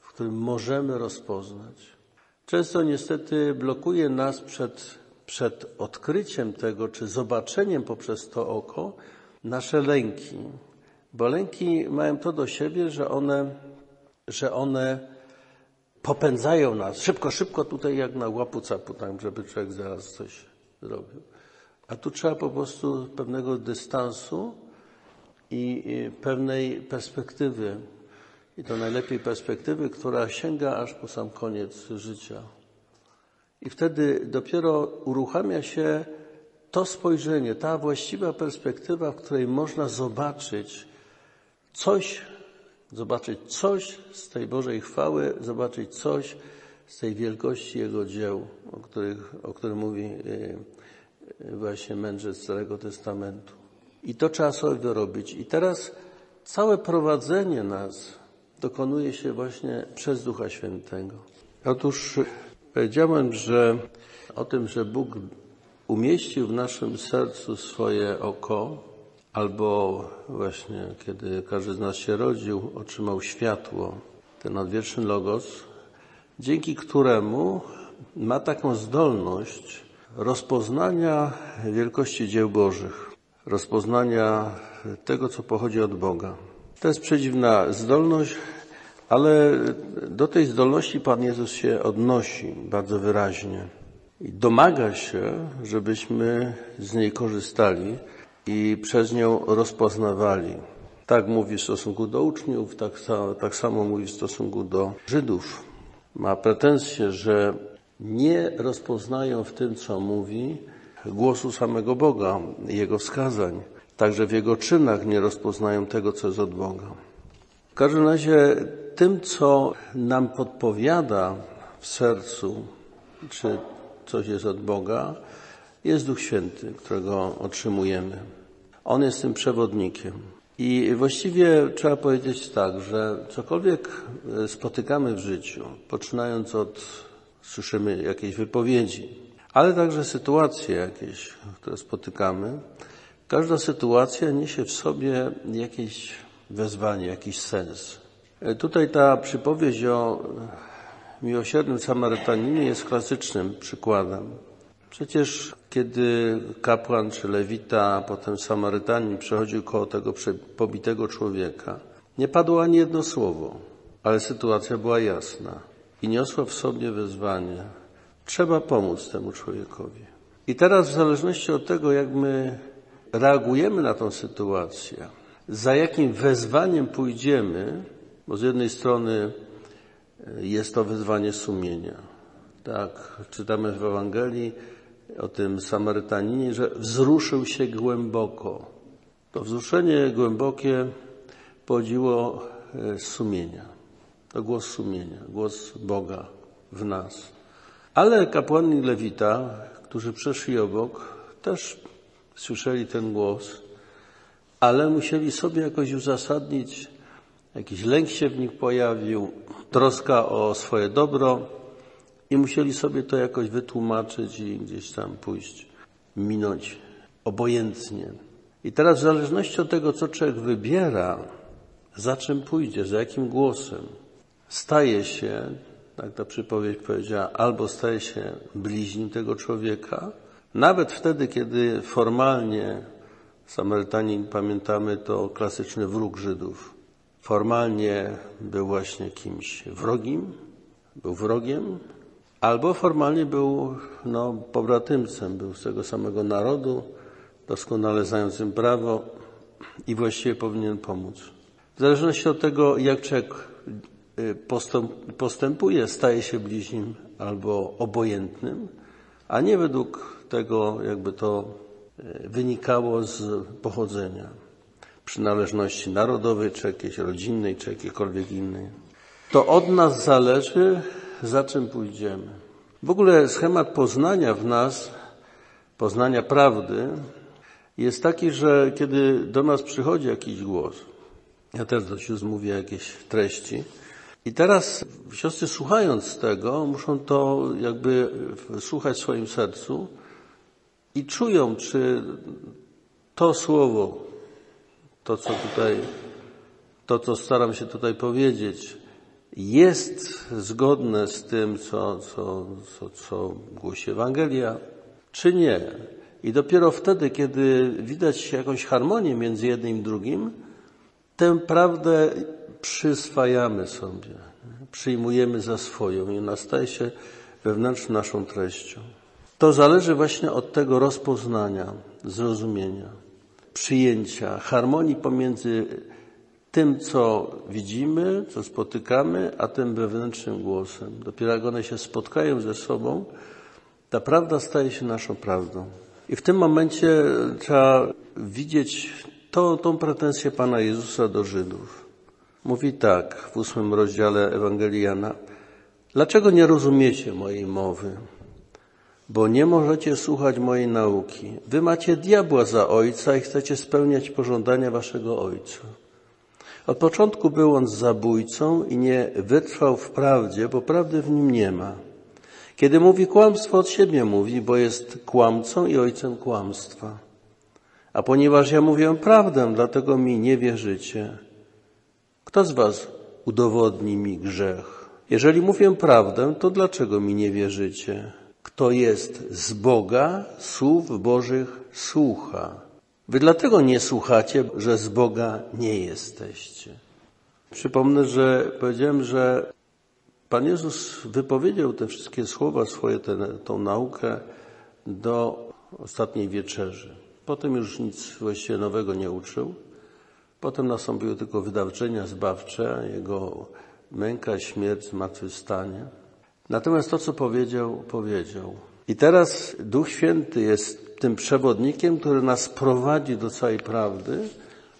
w którym możemy rozpoznać. Często niestety blokuje nas przed, przed odkryciem tego, czy zobaczeniem poprzez to oko nasze lęki. Bo lęki mają to do siebie, że one, że one popędzają nas szybko, szybko tutaj jak na łapu capu, tak, żeby człowiek zaraz coś zrobił. A tu trzeba po prostu pewnego dystansu i pewnej perspektywy i to najlepiej perspektywy, która sięga aż po sam koniec życia. I wtedy dopiero uruchamia się to spojrzenie, ta właściwa perspektywa, w której można zobaczyć coś, zobaczyć coś z tej Bożej chwały, zobaczyć coś z tej wielkości Jego dzieł, o, których, o którym mówi e, e, właśnie mędrzec Starego Testamentu. I to trzeba sobie dorobić. I teraz całe prowadzenie nas dokonuje się właśnie przez Ducha Świętego. Otóż powiedziałem, że o tym, że Bóg umieścił w naszym sercu swoje oko, albo właśnie kiedy każdy z nas się rodził, otrzymał światło, ten odwieczny logos, dzięki któremu ma taką zdolność rozpoznania wielkości dzieł Bożych, rozpoznania tego, co pochodzi od Boga. To jest przedziwna zdolność, ale do tej zdolności Pan Jezus się odnosi bardzo wyraźnie i domaga się, żebyśmy z niej korzystali i przez nią rozpoznawali. Tak mówi w stosunku do uczniów, tak, tak samo mówi w stosunku do Żydów. Ma pretensję, że nie rozpoznają w tym, co mówi, głosu samego Boga, Jego wskazań. Także w Jego czynach nie rozpoznają tego, co jest od Boga. W każdym razie tym, co nam podpowiada w sercu, czy coś jest od Boga, jest Duch Święty, którego otrzymujemy. On jest tym przewodnikiem. I właściwie trzeba powiedzieć tak, że cokolwiek spotykamy w życiu, poczynając od, słyszymy jakieś wypowiedzi, ale także sytuacje jakieś, które spotykamy, każda sytuacja niesie w sobie jakieś wezwanie, jakiś sens. E, tutaj ta przypowieść o miłosiernym Samarytaninie jest klasycznym przykładem. Przecież kiedy kapłan czy lewita, a potem Samarytanin przechodził koło tego pobitego człowieka, nie padło ani jedno słowo, ale sytuacja była jasna. i niosła w sobie wezwanie. Trzeba pomóc temu człowiekowi. I teraz w zależności od tego, jak my reagujemy na tą sytuację, za jakim wezwaniem pójdziemy, bo z jednej strony e, jest to wezwanie sumienia. Tak, czytamy w Ewangelii o tym Samarytaninie, że wzruszył się głęboko. To wzruszenie głębokie podziło e, sumienia. To głos sumienia, głos Boga w nas. Ale kapłani Lewita, którzy przeszli obok, też słyszeli ten głos, ale musieli sobie jakoś uzasadnić, jakiś lęk się w nich pojawił, troska o swoje dobro i musieli sobie to jakoś wytłumaczyć i gdzieś tam pójść, minąć obojętnie. I teraz w zależności od tego, co człowiek wybiera, za czym pójdzie, za jakim głosem, staje się, tak ta przypowieść powiedziała, albo staje się bliźnim tego człowieka, nawet wtedy, kiedy formalnie Samarytanin, pamiętamy, to klasyczny wróg Żydów. Formalnie był właśnie kimś wrogim, był wrogiem, albo formalnie był no, pobratymcem, był z tego samego narodu, doskonale znającym prawo i właściwie powinien pomóc. W zależności od tego, jak człowiek y, postępuje, staje się bliźnim albo obojętnym, a nie według tego, jakby to e, wynikało z pochodzenia, przynależności narodowej, czy jakiejś rodzinnej, czy jakiejkolwiek innej. To od nas zależy, za czym pójdziemy. W ogóle schemat poznania w nas, poznania prawdy, jest taki, że kiedy do nas przychodzi jakiś głos, ja też do sióstr mówię jakieś treści, i teraz siostry słuchając tego, muszą to jakby słuchać w swoim sercu i czują, czy to słowo, to co tutaj, to co staram się tutaj powiedzieć, jest zgodne z tym, co, co, co, co głosi Ewangelia, czy nie. I dopiero wtedy, kiedy widać jakąś harmonię między jednym i drugim, tę prawdę przyswajamy sobie, przyjmujemy za swoją i ona staje się wewnętrzną naszą treścią. To zależy właśnie od tego rozpoznania, zrozumienia, przyjęcia, harmonii pomiędzy tym, co widzimy, co spotykamy, a tym wewnętrznym głosem. Dopiero jak one się spotkają ze sobą, ta prawda staje się naszą prawdą. I w tym momencie trzeba widzieć to, tą pretensję Pana Jezusa do Żydów. Mówi tak w ósmym rozdziale Ewangelii Jana. Dlaczego nie rozumiecie mojej mowy? Bo nie możecie słuchać mojej nauki. Wy macie diabła za ojca i chcecie spełniać pożądania waszego ojca. Od początku był on zabójcą i nie wytrwał w prawdzie, bo prawdy w nim nie ma. Kiedy mówi kłamstwo, od siebie mówi, bo jest kłamcą i ojcem kłamstwa. A ponieważ ja mówię prawdę, dlatego mi nie wierzycie. Kto z was udowodni mi grzech? Jeżeli mówię prawdę, to dlaczego mi nie wierzycie? Kto jest z Boga, słów Bożych słucha. Wy dlatego nie słuchacie, że z Boga nie jesteście. Przypomnę, że powiedziałem, że Pan Jezus wypowiedział te wszystkie słowa swoje, tę, naukę do ostatniej wieczerzy. Potem już nic właściwie nowego nie uczył. Potem nastąpiły tylko wydawczenia zbawcze, jego męka, śmierć, zmartwychwstanie. Natomiast to, co powiedział, powiedział. I teraz Duch Święty jest tym przewodnikiem, który nas prowadzi do całej prawdy,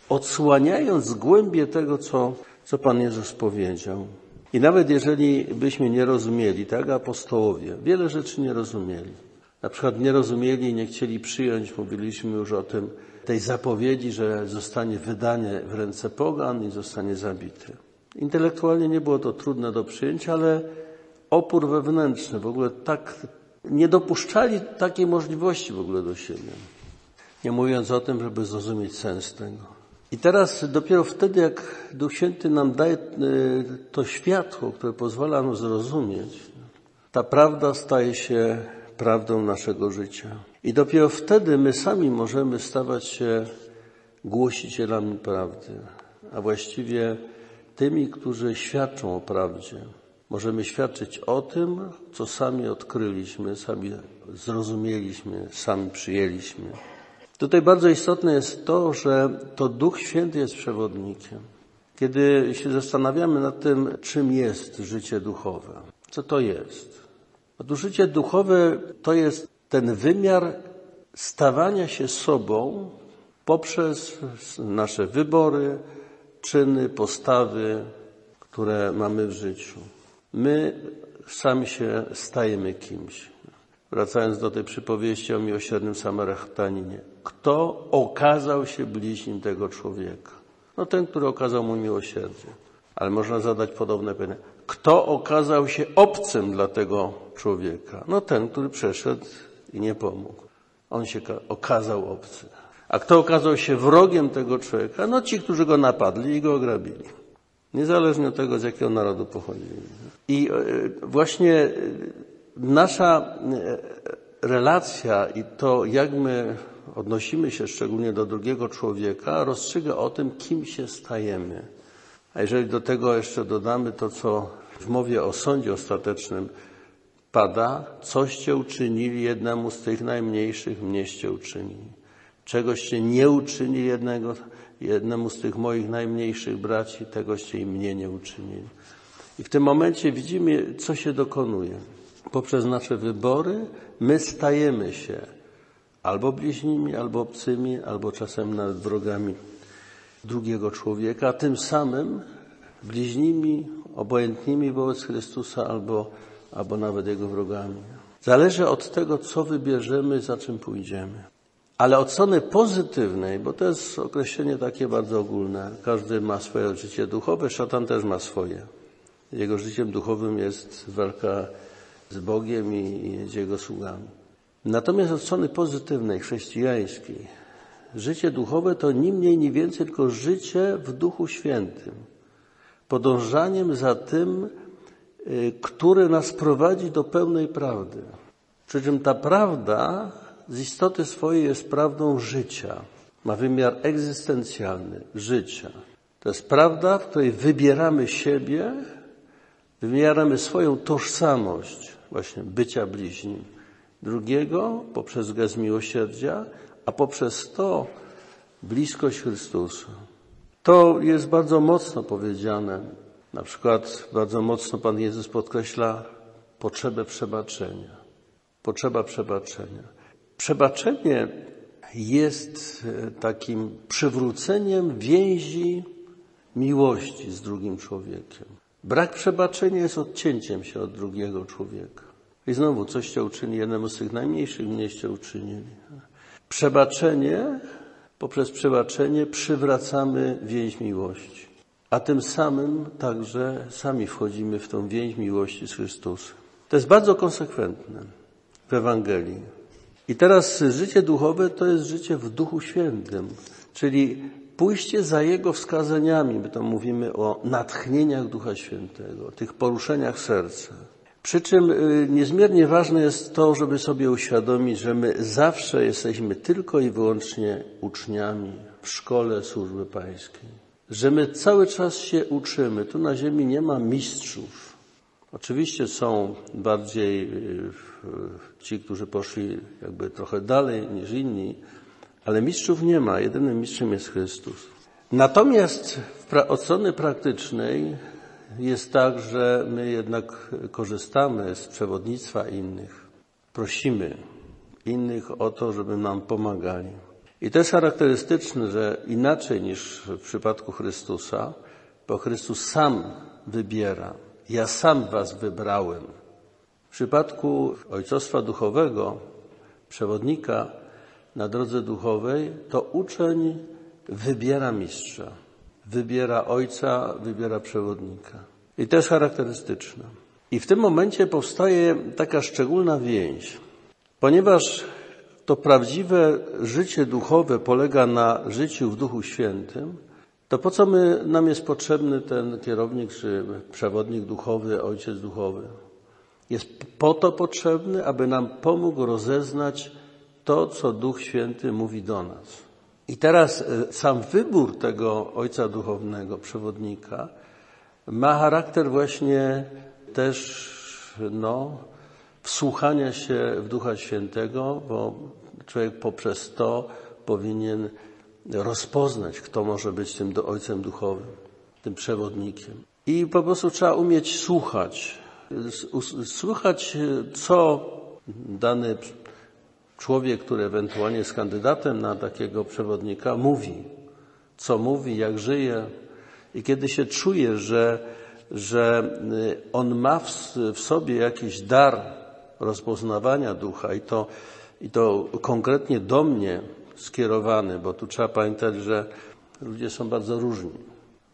odsłaniając głębie tego, co, co Pan Jezus powiedział. I nawet jeżeli byśmy nie rozumieli, tak, apostołowie, wiele rzeczy nie rozumieli. Na przykład nie rozumieli i nie chcieli przyjąć, mówiliśmy już o tym, tej zapowiedzi, że zostanie wydanie w ręce pogan i zostanie zabity. Intelektualnie nie było to trudne do przyjęcia, ale opór wewnętrzny, w ogóle tak, nie dopuszczali takiej możliwości w ogóle do siebie. Nie mówiąc o tym, żeby zrozumieć sens tego. I teraz dopiero wtedy, jak Duch Święty nam daje e, to światło, które pozwala nam zrozumieć, ta prawda staje się prawdą naszego życia. I dopiero wtedy my sami możemy stawać się głosicielami prawdy, a właściwie tymi, którzy świadczą o prawdzie. Możemy świadczyć o tym, co sami odkryliśmy, sami zrozumieliśmy, sami przyjęliśmy. Tutaj bardzo istotne jest to, że to Duch Święty jest przewodnikiem. Kiedy się zastanawiamy nad tym, czym jest życie duchowe, co to jest? Otóż życie duchowe to jest ten wymiar stawania się sobą poprzez nasze wybory, czyny, postawy, które mamy w życiu. My sami się stajemy kimś. Wracając do tej przypowieści o miłosiernym Samarytaninie. Kto okazał się bliźnim tego człowieka? No ten, który okazał mu miłosierdzie. Ale można zadać podobne pytanie. Kto okazał się obcym dla tego człowieka? No ten, który przeszedł i nie pomógł. On się okazał obcy. A kto okazał się wrogiem tego człowieka? No ci, którzy go napadli i go ograbili. Niezależnie od tego, z jakiego narodu pochodzili. I e, właśnie e, nasza e, relacja i to, jak my odnosimy się szczególnie do drugiego człowieka, rozstrzyga o tym, kim się stajemy. A jeżeli do tego jeszcze dodamy to, co w mowie o sądzie ostatecznym pada, coście uczynili jednemu z tych najmniejszych, mnieście uczynili. Czegoście nie uczynili jednego, jednemu z tych moich najmniejszych braci, tegoście i mnie nie uczynili. I w tym momencie widzimy, co się dokonuje. Poprzez nasze wybory my stajemy się albo bliźnimi, albo obcymi, albo czasem nawet wrogami drugiego człowieka, a tym samym bliźnimi, obojętnymi wobec Chrystusa albo, albo nawet Jego wrogami. Zależy od tego, co wybierzemy, za czym pójdziemy. Ale od strony pozytywnej, bo to jest określenie takie bardzo ogólne, każdy ma swoje życie duchowe, szatan też ma swoje. Jego życiem duchowym jest walka z Bogiem i z Jego sługami. Natomiast od strony pozytywnej, chrześcijańskiej, życie duchowe to ni mniej, ni więcej, tylko życie w Duchu Świętym. Podążaniem za tym, y, który nas prowadzi do pełnej prawdy. Przy czym ta prawda z istoty swojej jest prawdą życia. Ma wymiar egzystencjalny, życia. To jest prawda, w której wybieramy siebie, wybieramy swoją tożsamość, właśnie bycia bliźnim drugiego poprzez gest miłosierdzia, a poprzez to bliskość Chrystusa. To jest bardzo mocno powiedziane. Na przykład bardzo mocno Pan Jezus podkreśla potrzebę przebaczenia. Potrzeba przebaczenia. Przebaczenie jest e, takim przywróceniem więzi miłości z drugim człowiekiem. Brak przebaczenia jest odcięciem się od drugiego człowieka. I znowu, coście uczyni jednemu z tych najmniejszych, mnieście uczynili. Przebaczenie, poprzez przebaczenie przywracamy więź miłości. A tym samym także sami wchodzimy w tą więź miłości z Chrystusem. To jest bardzo konsekwentne w Ewangelii. I teraz życie duchowe to jest życie w Duchu Świętym, czyli pójście za Jego wskazaniami, my to mówimy o natchnieniach Ducha Świętego, tych poruszeniach serca. Przy czym y, niezmiernie ważne jest to, żeby sobie uświadomić, że my zawsze jesteśmy tylko i wyłącznie uczniami w szkole służby pańskiej. Że my cały czas się uczymy. Tu na ziemi nie ma mistrzów. Oczywiście są bardziej y, ci, którzy poszli jakby trochę dalej niż inni, ale mistrzów nie ma. Jedynym mistrzem jest Chrystus. Natomiast od strony praktycznej jest tak, że my jednak korzystamy z przewodnictwa innych. Prosimy innych o to, żeby nam pomagali. I to jest charakterystyczne, że inaczej niż w przypadku Chrystusa, bo Chrystus sam wybiera. Ja sam was wybrałem. W przypadku ojcostwa duchowego, przewodnika na drodze duchowej, to uczeń wybiera mistrza, wybiera ojca, wybiera przewodnika. I to jest charakterystyczne. I w tym momencie powstaje taka szczególna więź, ponieważ to prawdziwe życie duchowe polega na życiu w Duchu Świętym, to po co my, nam jest potrzebny ten kierownik czy przewodnik duchowy, ojciec duchowy? Jest po to potrzebny, aby nam pomógł rozeznać to, co Duch Święty mówi do nas. I teraz e, sam wybór tego Ojca Duchownego, przewodnika, ma charakter właśnie też no, wsłuchania się w Ducha Świętego, bo człowiek poprzez to powinien rozpoznać, kto może być tym ojcem duchowym, tym przewodnikiem. I po prostu trzeba umieć słuchać. Słuchać, co dany człowiek, który ewentualnie jest kandydatem na takiego przewodnika, mówi. Co mówi, jak żyje. I kiedy się czuje, że, że on ma w, w sobie jakiś dar rozpoznawania ducha i to, i to konkretnie do mnie skierowany, bo tu trzeba pamiętać, że ludzie są bardzo różni.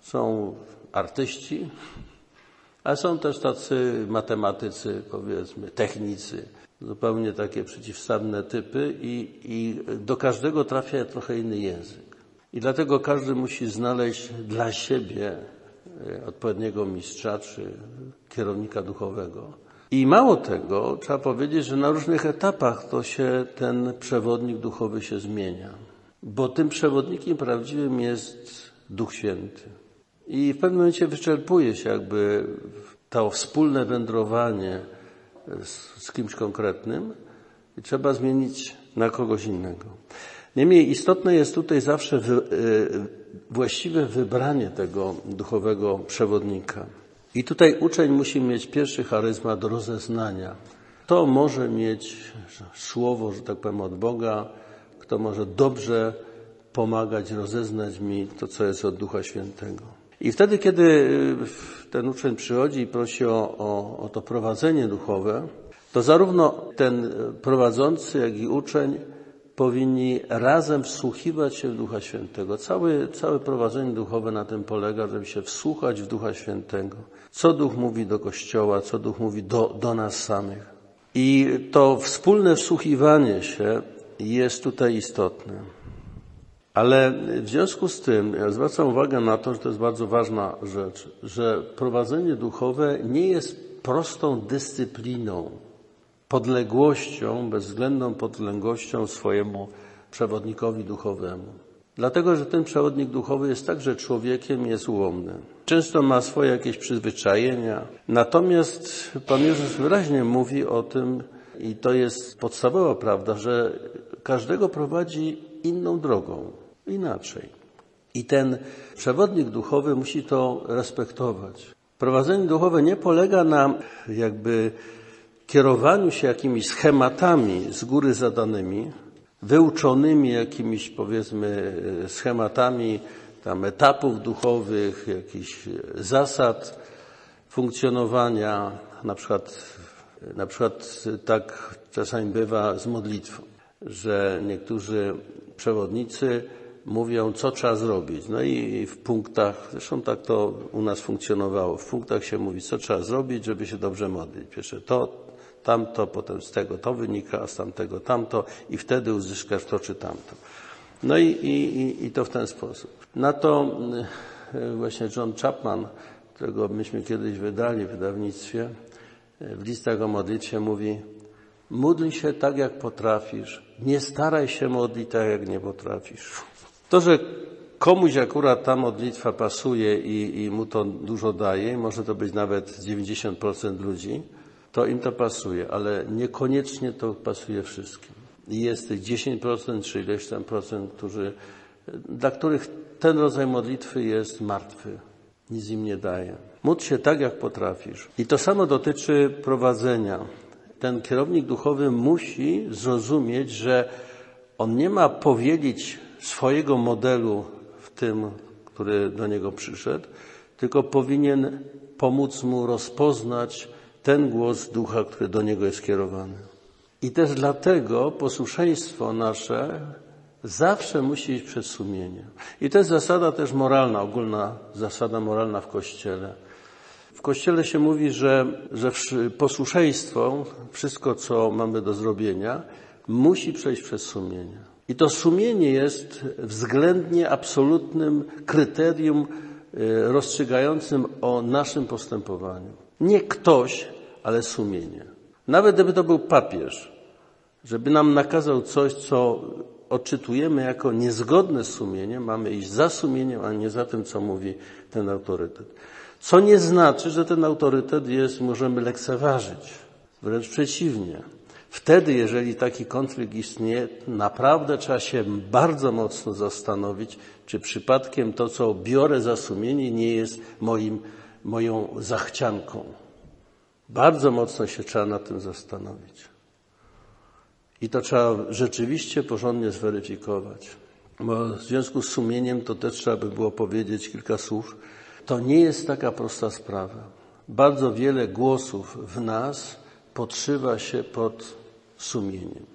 Są artyści, a są też tacy matematycy, powiedzmy, technicy, zupełnie takie przeciwstawne typy i, i do każdego trafia trochę inny język. I dlatego każdy musi znaleźć dla siebie e, odpowiedniego mistrza czy kierownika duchowego. I mało tego, trzeba powiedzieć, że na różnych etapach to się ten przewodnik duchowy się zmienia. Bo tym przewodnikiem prawdziwym jest Duch Święty. I w pewnym momencie wyczerpuje się jakby to wspólne wędrowanie z, z kimś konkretnym i trzeba zmienić na kogoś innego. Niemniej istotne jest tutaj zawsze wy, y, właściwe wybranie tego duchowego przewodnika. I tutaj uczeń musi mieć pierwszy charyzmat rozeznania. Kto może mieć słowo, że tak powiem, od Boga, kto może dobrze pomagać, rozeznać mi to, co jest od Ducha Świętego. I wtedy, kiedy y, ten uczeń przychodzi i prosi o, o, o to prowadzenie duchowe, to zarówno ten prowadzący, jak i uczeń powinni razem wsłuchiwać się w Ducha Świętego. Całe, całe prowadzenie duchowe na tym polega, żeby się wsłuchać w Ducha Świętego. Co Duch mówi do Kościoła, co Duch mówi do, do nas samych. I to wspólne wsłuchiwanie się jest tutaj istotne. Ale w związku z tym ja zwracam uwagę na to, że to jest bardzo ważna rzecz, że prowadzenie duchowe nie jest prostą dyscypliną, podległością, bezwzględną podległością swojemu przewodnikowi duchowemu. Dlatego, że ten przewodnik duchowy jest także człowiekiem, jest ułomny. Często ma swoje jakieś przyzwyczajenia. Natomiast Pan Jezus wyraźnie mówi o tym, i to jest podstawowa prawda, że każdego prowadzi inną drogą, inaczej. I ten przewodnik duchowy musi to respektować. Prowadzenie duchowe nie polega na jakby kierowaniu się jakimiś schematami z góry zadanymi, wyuczonymi jakimiś powiedzmy schematami tam etapów duchowych, jakichś zasad funkcjonowania, na przykład, na przykład tak czasami bywa z modlitwą, że niektórzy przewodnicy mówią, co trzeba zrobić. No i w punktach, zresztą tak to u nas funkcjonowało, w punktach się mówi, co trzeba zrobić, żeby się dobrze modlić. Pierwsze to, tamto, potem z tego to wynika, a z tamtego tamto i wtedy uzyskasz to czy tamto. No i, i, i to w ten sposób. Na to e, właśnie John Chapman, którego myśmy kiedyś wydali w wydawnictwie, e, w listach o modlitwie mówi módl się tak, jak potrafisz. Nie staraj się modlić tak, jak nie potrafisz. To, że komuś akurat ta modlitwa pasuje i, i mu to dużo daje, może to być nawet 90% ludzi, to im to pasuje, ale niekoniecznie to pasuje wszystkim. I jest tych 10% czy ileś tam procent, którzy, dla których ten rodzaj modlitwy jest martwy. Nic im nie daje. Módl się tak, jak potrafisz. I to samo dotyczy prowadzenia. Ten kierownik duchowy musi zrozumieć, że on nie ma powiedzieć swojego modelu w tym, który do niego przyszedł, tylko powinien pomóc mu rozpoznać ten głos ducha, który do niego jest skierowany. I też dlatego posłuszeństwo nasze zawsze musi iść przed sumieniem. I to jest zasada też moralna, ogólna zasada moralna w Kościele. W Kościele się mówi, że, że posłuszeństwo, wszystko co mamy do zrobienia, musi przejść przez sumienie. I to sumienie jest względnie absolutnym kryterium y, rozstrzygającym o naszym postępowaniu. Nie ktoś, ale sumienie. Nawet gdyby to był papież, żeby nam nakazał coś, co odczytujemy jako niezgodne z sumieniem, mamy iść za sumieniem, a nie za tym, co mówi ten autorytet. Co nie znaczy, że ten autorytet jest, możemy lekceważyć. Wręcz przeciwnie. Wtedy, jeżeli taki konflikt istnieje, naprawdę trzeba się bardzo mocno zastanowić, czy przypadkiem to, co biorę za sumienie, nie jest moim, moją zachcianką. Bardzo mocno się trzeba nad tym zastanowić. I to trzeba rzeczywiście porządnie zweryfikować. Bo w związku z sumieniem to też trzeba by było powiedzieć kilka słów. To nie jest taka prosta sprawa. Bardzo wiele głosów w nas podszywa się pod sumieniem.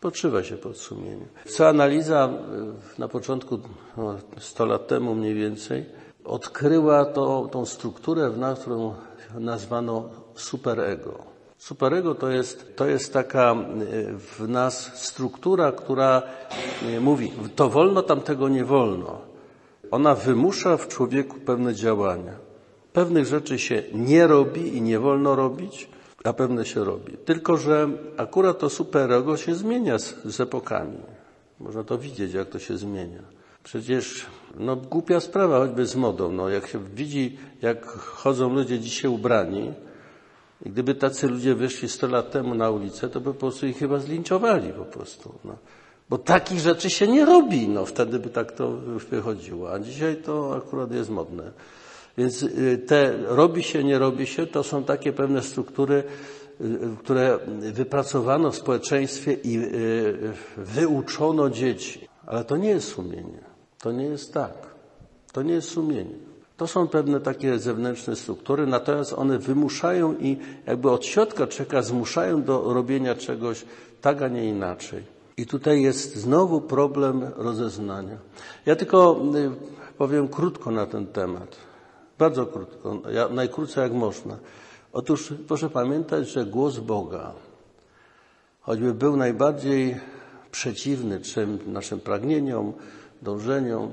Podszywa się pod sumieniem. analiza na początku, no, 100 lat temu mniej więcej, odkryła to, tą strukturę w nas, którą nazwano superego. Superego to jest, to jest taka e, w nas struktura, która e, mówi, to wolno, tamtego nie wolno. Ona wymusza w człowieku pewne działania. Pewnych rzeczy się nie robi i nie wolno robić, a pewne się robi. Tylko, że akurat to superego się zmienia z, z epokami. Można to widzieć, jak to się zmienia. Przecież, no, głupia sprawa, choćby z modą. No, jak się widzi, jak chodzą ludzie dzisiaj ubrani, i gdyby tacy ludzie wyszli 100 lat temu na ulicę, to by po prostu ich chyba zlinczowali po prostu. No. Bo takich rzeczy się nie robi, no wtedy by tak to wychodziło. A dzisiaj to akurat jest modne. Więc y, te robi się, nie robi się, to są takie pewne struktury, y, które wypracowano w społeczeństwie i y, wyuczono dzieci. Ale to nie jest sumienie. To nie jest tak. To nie jest sumienie. To są pewne takie zewnętrzne struktury, natomiast one wymuszają i jakby od środka czeka zmuszają do robienia czegoś tak, a nie inaczej. I tutaj jest znowu problem rozeznania. Ja tylko powiem krótko na ten temat. Bardzo krótko, najkrócej jak można. Otóż proszę pamiętać, że głos Boga, choćby był najbardziej przeciwny czym naszym pragnieniom, dążeniom,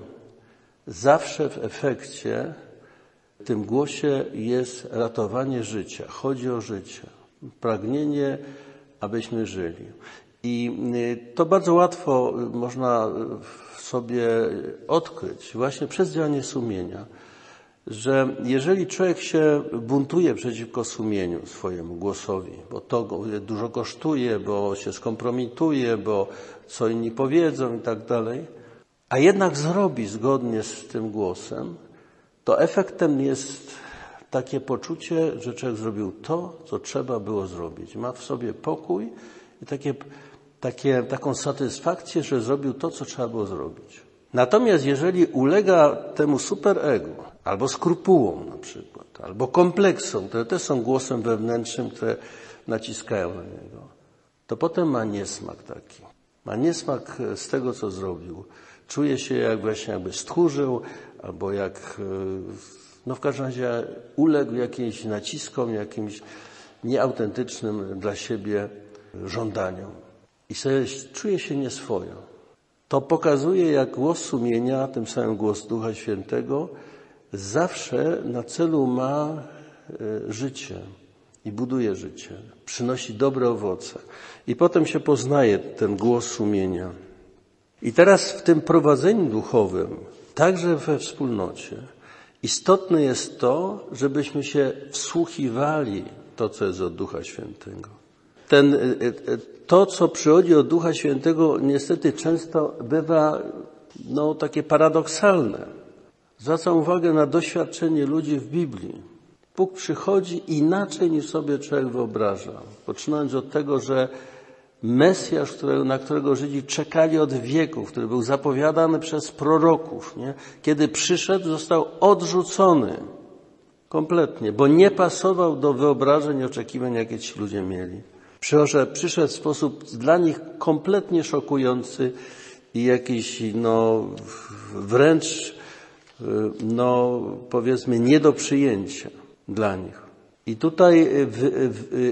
Zawsze w efekcie w tym głosie jest ratowanie życia. Chodzi o życie. Pragnienie, abyśmy żyli. I y, to bardzo łatwo można sobie odkryć właśnie przez działanie sumienia, że jeżeli człowiek się buntuje przeciwko sumieniu swojemu głosowi, bo to dużo kosztuje, bo się skompromituje, bo co inni powiedzą i tak dalej, a jednak zrobi zgodnie z tym głosem, to efektem jest takie poczucie, że człowiek zrobił to, co trzeba było zrobić. Ma w sobie pokój i takie, takie, taką satysfakcję, że zrobił to, co trzeba było zrobić. Natomiast jeżeli ulega temu superego, albo skrupułom na przykład, albo kompleksom, które też są głosem wewnętrznym, które naciskają na niego, to potem ma niesmak taki. Ma niesmak z tego, co zrobił. Czuje się jak właśnie jakby stchórzył, albo jak, e, no w każdym razie uległ jakimś naciskom, jakimś nieautentycznym dla siebie żądaniom. I sobie czuje się nieswojo. To pokazuje, jak głos sumienia, tym samym głos Ducha Świętego, zawsze na celu ma e, życie i buduje życie, przynosi dobre owoce. I potem się poznaje ten głos sumienia. I teraz w tym prowadzeniu duchowym, także we wspólnocie, istotne jest to, żebyśmy się wsłuchiwali to, co jest od Ducha Świętego. Ten, e, e, to, co przychodzi od Ducha Świętego, niestety często bywa no, takie paradoksalne. Zwracam uwagę na doświadczenie ludzi w Biblii. Bóg przychodzi inaczej niż sobie człowiek wyobraża. Poczynając od tego, że Mesjasz, którego, na którego Żydzi czekali od wieków, który był zapowiadany przez proroków, nie? kiedy przyszedł, został odrzucony kompletnie, bo nie pasował do wyobrażeń i oczekiwań, jakie ci ludzie mieli. Przyszedł, przyszedł w sposób dla nich kompletnie szokujący i jakiś, no, wręcz, no, powiedzmy, nie do przyjęcia dla nich. I tutaj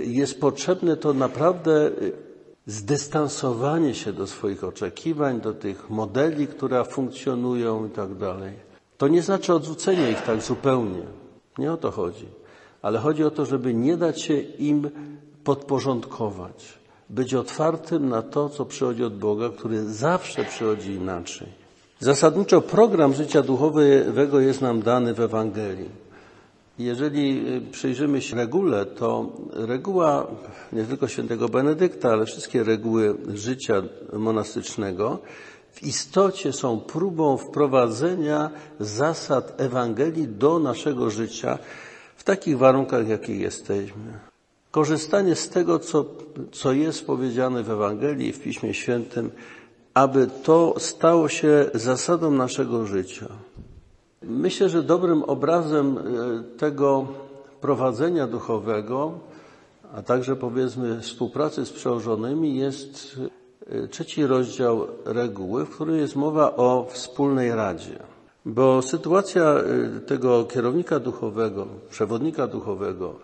jest potrzebne to naprawdę zdystansowanie się do swoich oczekiwań, do tych modeli, które funkcjonują i tak dalej. To nie znaczy odrzucenie ich tak zupełnie. Nie o to chodzi. Ale chodzi o to, żeby nie dać się im podporządkować. Być otwartym na to, co przychodzi od Boga, który zawsze przychodzi inaczej. Zasadniczo program życia duchowego jest nam dany w Ewangelii. Jeżeli przyjrzymy się regule, to reguła nie tylko świętego Benedykta, ale wszystkie reguły życia monastycznego w istocie są próbą wprowadzenia zasad Ewangelii do naszego życia w takich warunkach, jakich jesteśmy. Korzystanie z tego, co, co jest powiedziane w Ewangelii, w Piśmie Świętym, aby to stało się zasadą naszego życia. Myślę, że dobrym obrazem e, tego prowadzenia duchowego, a także powiedzmy współpracy z przełożonymi jest e, trzeci rozdział reguły, w którym jest mowa o wspólnej radzie. Bo sytuacja e, tego kierownika duchowego, przewodnika duchowego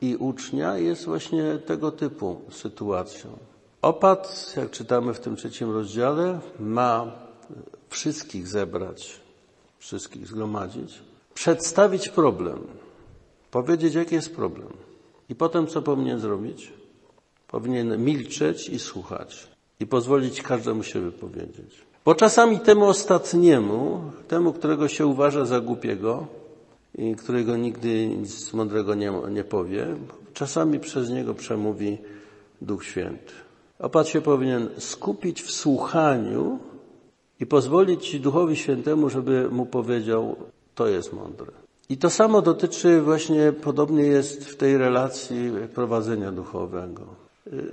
i ucznia jest właśnie tego typu sytuacją. Opat, jak czytamy w tym trzecim rozdziale, ma wszystkich zebrać, wszystkich zgromadzić, przedstawić problem, powiedzieć, jaki jest problem. I potem co powinien zrobić? Powinien milczeć i słuchać i pozwolić każdemu się wypowiedzieć. Bo czasami temu ostatniemu, temu, którego się uważa za głupiego i którego nigdy nic mądrego nie, nie powie, czasami przez niego przemówi Duch Święty. Opat się powinien skupić w słuchaniu i pozwolić Duchowi Świętemu, żeby mu powiedział, to jest mądre. I to samo dotyczy właśnie, podobnie jest w tej relacji prowadzenia duchowego.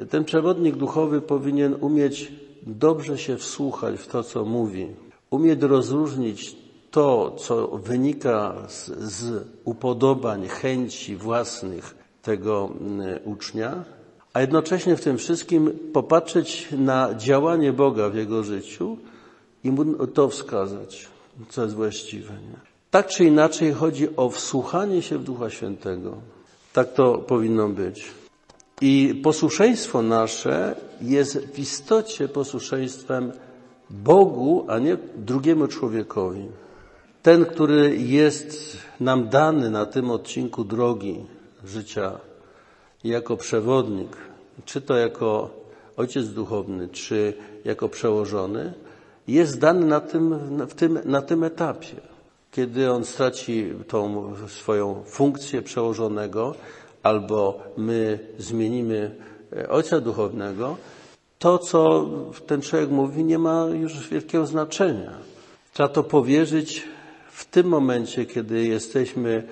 Ten przewodnik duchowy powinien umieć dobrze się wsłuchać w to, co mówi, umieć rozróżnić to, co wynika z, z upodobań, chęci własnych tego mm, ucznia, a jednocześnie w tym wszystkim popatrzeć na działanie Boga w jego życiu i mu to wskazać, co jest właściwe. Nie? Tak czy inaczej chodzi o wsłuchanie się w Ducha Świętego. Tak to powinno być. I posłuszeństwo nasze jest w istocie posłuszeństwem Bogu, a nie drugiemu człowiekowi. Ten, który jest nam dany na tym odcinku drogi życia jako przewodnik, czy to jako ojciec duchowny, czy jako przełożony, jest dany na tym, w tym, na tym etapie. Kiedy on straci tą swoją funkcję przełożonego, albo my zmienimy e, ojca duchownego, to, co ten człowiek mówi, nie ma już wielkiego znaczenia. Trzeba to powierzyć w tym momencie, kiedy jesteśmy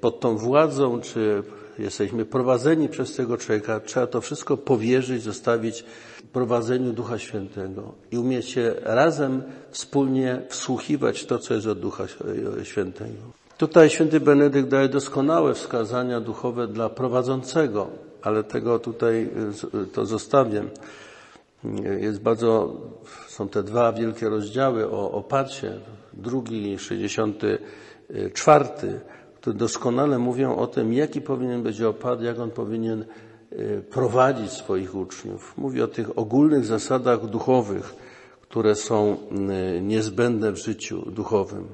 pod tą władzą, czy jesteśmy prowadzeni przez tego człowieka, trzeba to wszystko powierzyć, zostawić prowadzeniu Ducha Świętego i umieć się razem, wspólnie wsłuchiwać to, co jest od Ducha Świętego. Tutaj święty Benedykt daje doskonałe wskazania duchowe dla prowadzącego, ale tego tutaj to zostawię. Jest bardzo, są te dwa wielkie rozdziały o opacie, drugi, 64 które doskonale mówią o tym, jaki powinien być opad, jak on powinien e, prowadzić swoich uczniów. Mówi o tych ogólnych zasadach duchowych, które są e, niezbędne w życiu duchowym.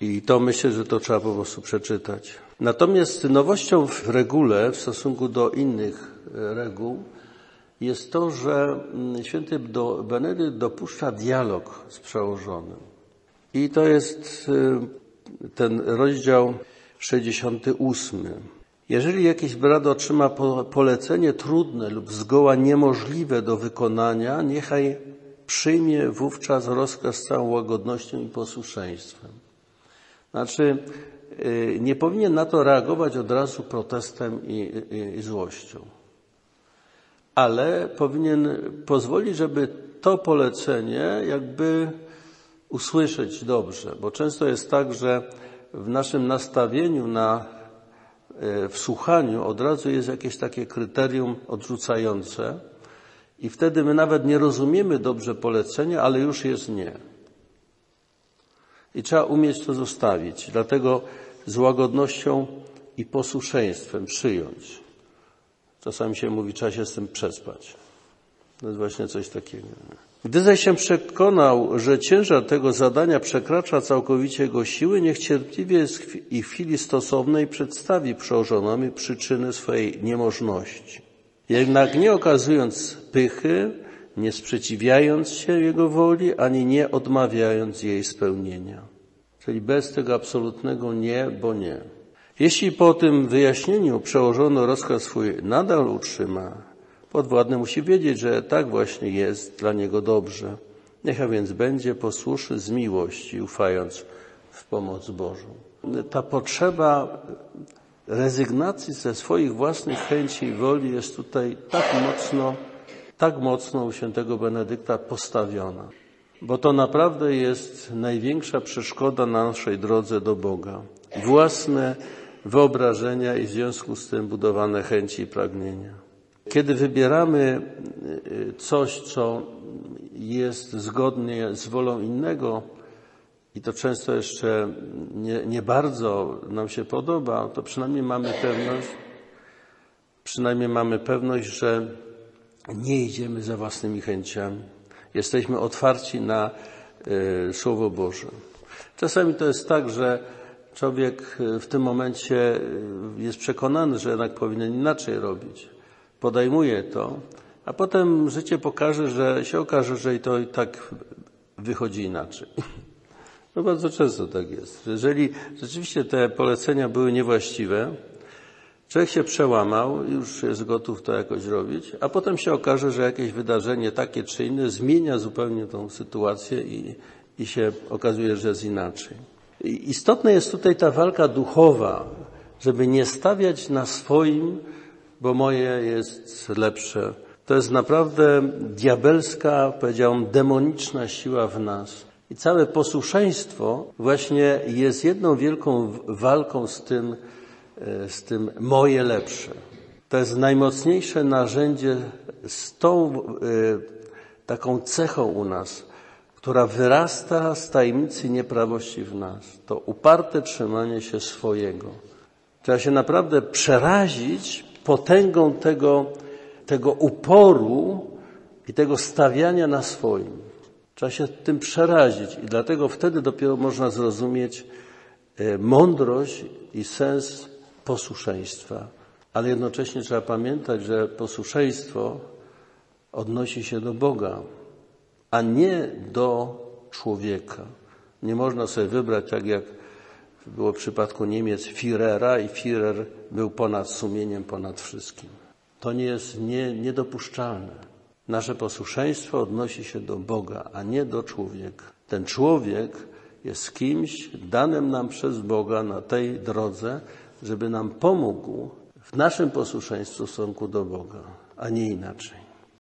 I to myślę, że to trzeba po prostu przeczytać. Natomiast nowością w regule w stosunku do innych e, reguł jest to, że mm, święty Benedykt dopuszcza dialog z przełożonym. I to jest ten rozdział 68. Jeżeli jakiś brat otrzyma polecenie trudne lub zgoła niemożliwe do wykonania, niechaj przyjmie wówczas rozkaz z całą łagodnością i posłuszeństwem. Znaczy, y, nie powinien na to reagować od razu protestem i, i, i złością, ale powinien pozwolić, żeby to polecenie jakby usłyszeć dobrze, bo często jest tak, że w naszym nastawieniu na e, wsłuchaniu od razu jest jakieś takie kryterium odrzucające i wtedy my nawet nie rozumiemy dobrze polecenia, ale już jest nie. I trzeba umieć to zostawić. Dlatego z łagodnością i posłuszeństwem przyjąć. Czasami się mówi, trzeba się z tym przespać. To jest właśnie coś takiego. Gdy zaś się przekonał, że ciężar tego zadania przekracza całkowicie jego siły, niech cierpliwie i w chwili stosownej przedstawi przełożonowi przyczyny swojej niemożności. Jednak nie okazując pychy, nie sprzeciwiając się jego woli, ani nie odmawiając jej spełnienia. Czyli bez tego absolutnego nie, bo nie. Jeśli po tym wyjaśnieniu przełożono rozkaz swój nadal utrzyma, podwładny musi wiedzieć, że tak właśnie jest dla niego dobrze. Niechaj więc będzie posłuszny z miłości, ufając w pomoc Bożą. Ta potrzeba rezygnacji ze swoich własnych chęci i woli jest tutaj tak mocno, tak mocno u świętego Benedykta postawiona. Bo to naprawdę jest największa przeszkoda na naszej drodze do Boga. Własne wyobrażenia i w związku z tym budowane chęci i pragnienia. Kiedy wybieramy y, coś, co jest zgodnie z wolą innego i to często jeszcze nie, nie bardzo nam się podoba, to przynajmniej mamy pewność, przynajmniej mamy pewność, że nie idziemy za własnymi chęciami. Jesteśmy otwarci na y, Słowo Boże. Czasami to jest tak, że człowiek w tym momencie y, jest przekonany, że jednak powinien inaczej robić. Podejmuje to, a potem życie pokaże, że się okaże, że i to i tak wychodzi inaczej. No bardzo często tak jest. Jeżeli rzeczywiście te polecenia były niewłaściwe, człowiek się przełamał, już jest gotów to jakoś robić, a potem się okaże, że jakieś wydarzenie takie czy inne zmienia zupełnie tą sytuację i, i się okazuje, że jest inaczej. I istotna jest tutaj ta walka duchowa, żeby nie stawiać na swoim, bo moje jest lepsze. To jest naprawdę diabelska, powiedziałbym, demoniczna siła w nas. I całe posłuszeństwo właśnie jest jedną wielką walką z tym, e, z tym moje lepsze. To jest najmocniejsze narzędzie z tą y, taką cechą u nas, która wyrasta z tajemnicy nieprawości w nas. To uparte trzymanie się swojego. Trzeba się naprawdę przerazić potęgą tego, tego uporu i tego stawiania na swoim. Trzeba się tym przerazić i dlatego wtedy dopiero można zrozumieć e, mądrość i sens posłuszeństwa. Ale jednocześnie trzeba pamiętać, że posłuszeństwo odnosi się do Boga, a nie do człowieka. Nie można sobie wybrać, tak jak było w przypadku Niemiec, Führera i Führer był ponad sumieniem, ponad wszystkim. To nie jest nie, niedopuszczalne. Nasze posłuszeństwo odnosi się do Boga, a nie do człowieka. Ten człowiek jest kimś danym nam przez Boga na tej drodze, żeby nam pomógł w naszym posłuszeństwie w stosunku do Boga, a nie inaczej.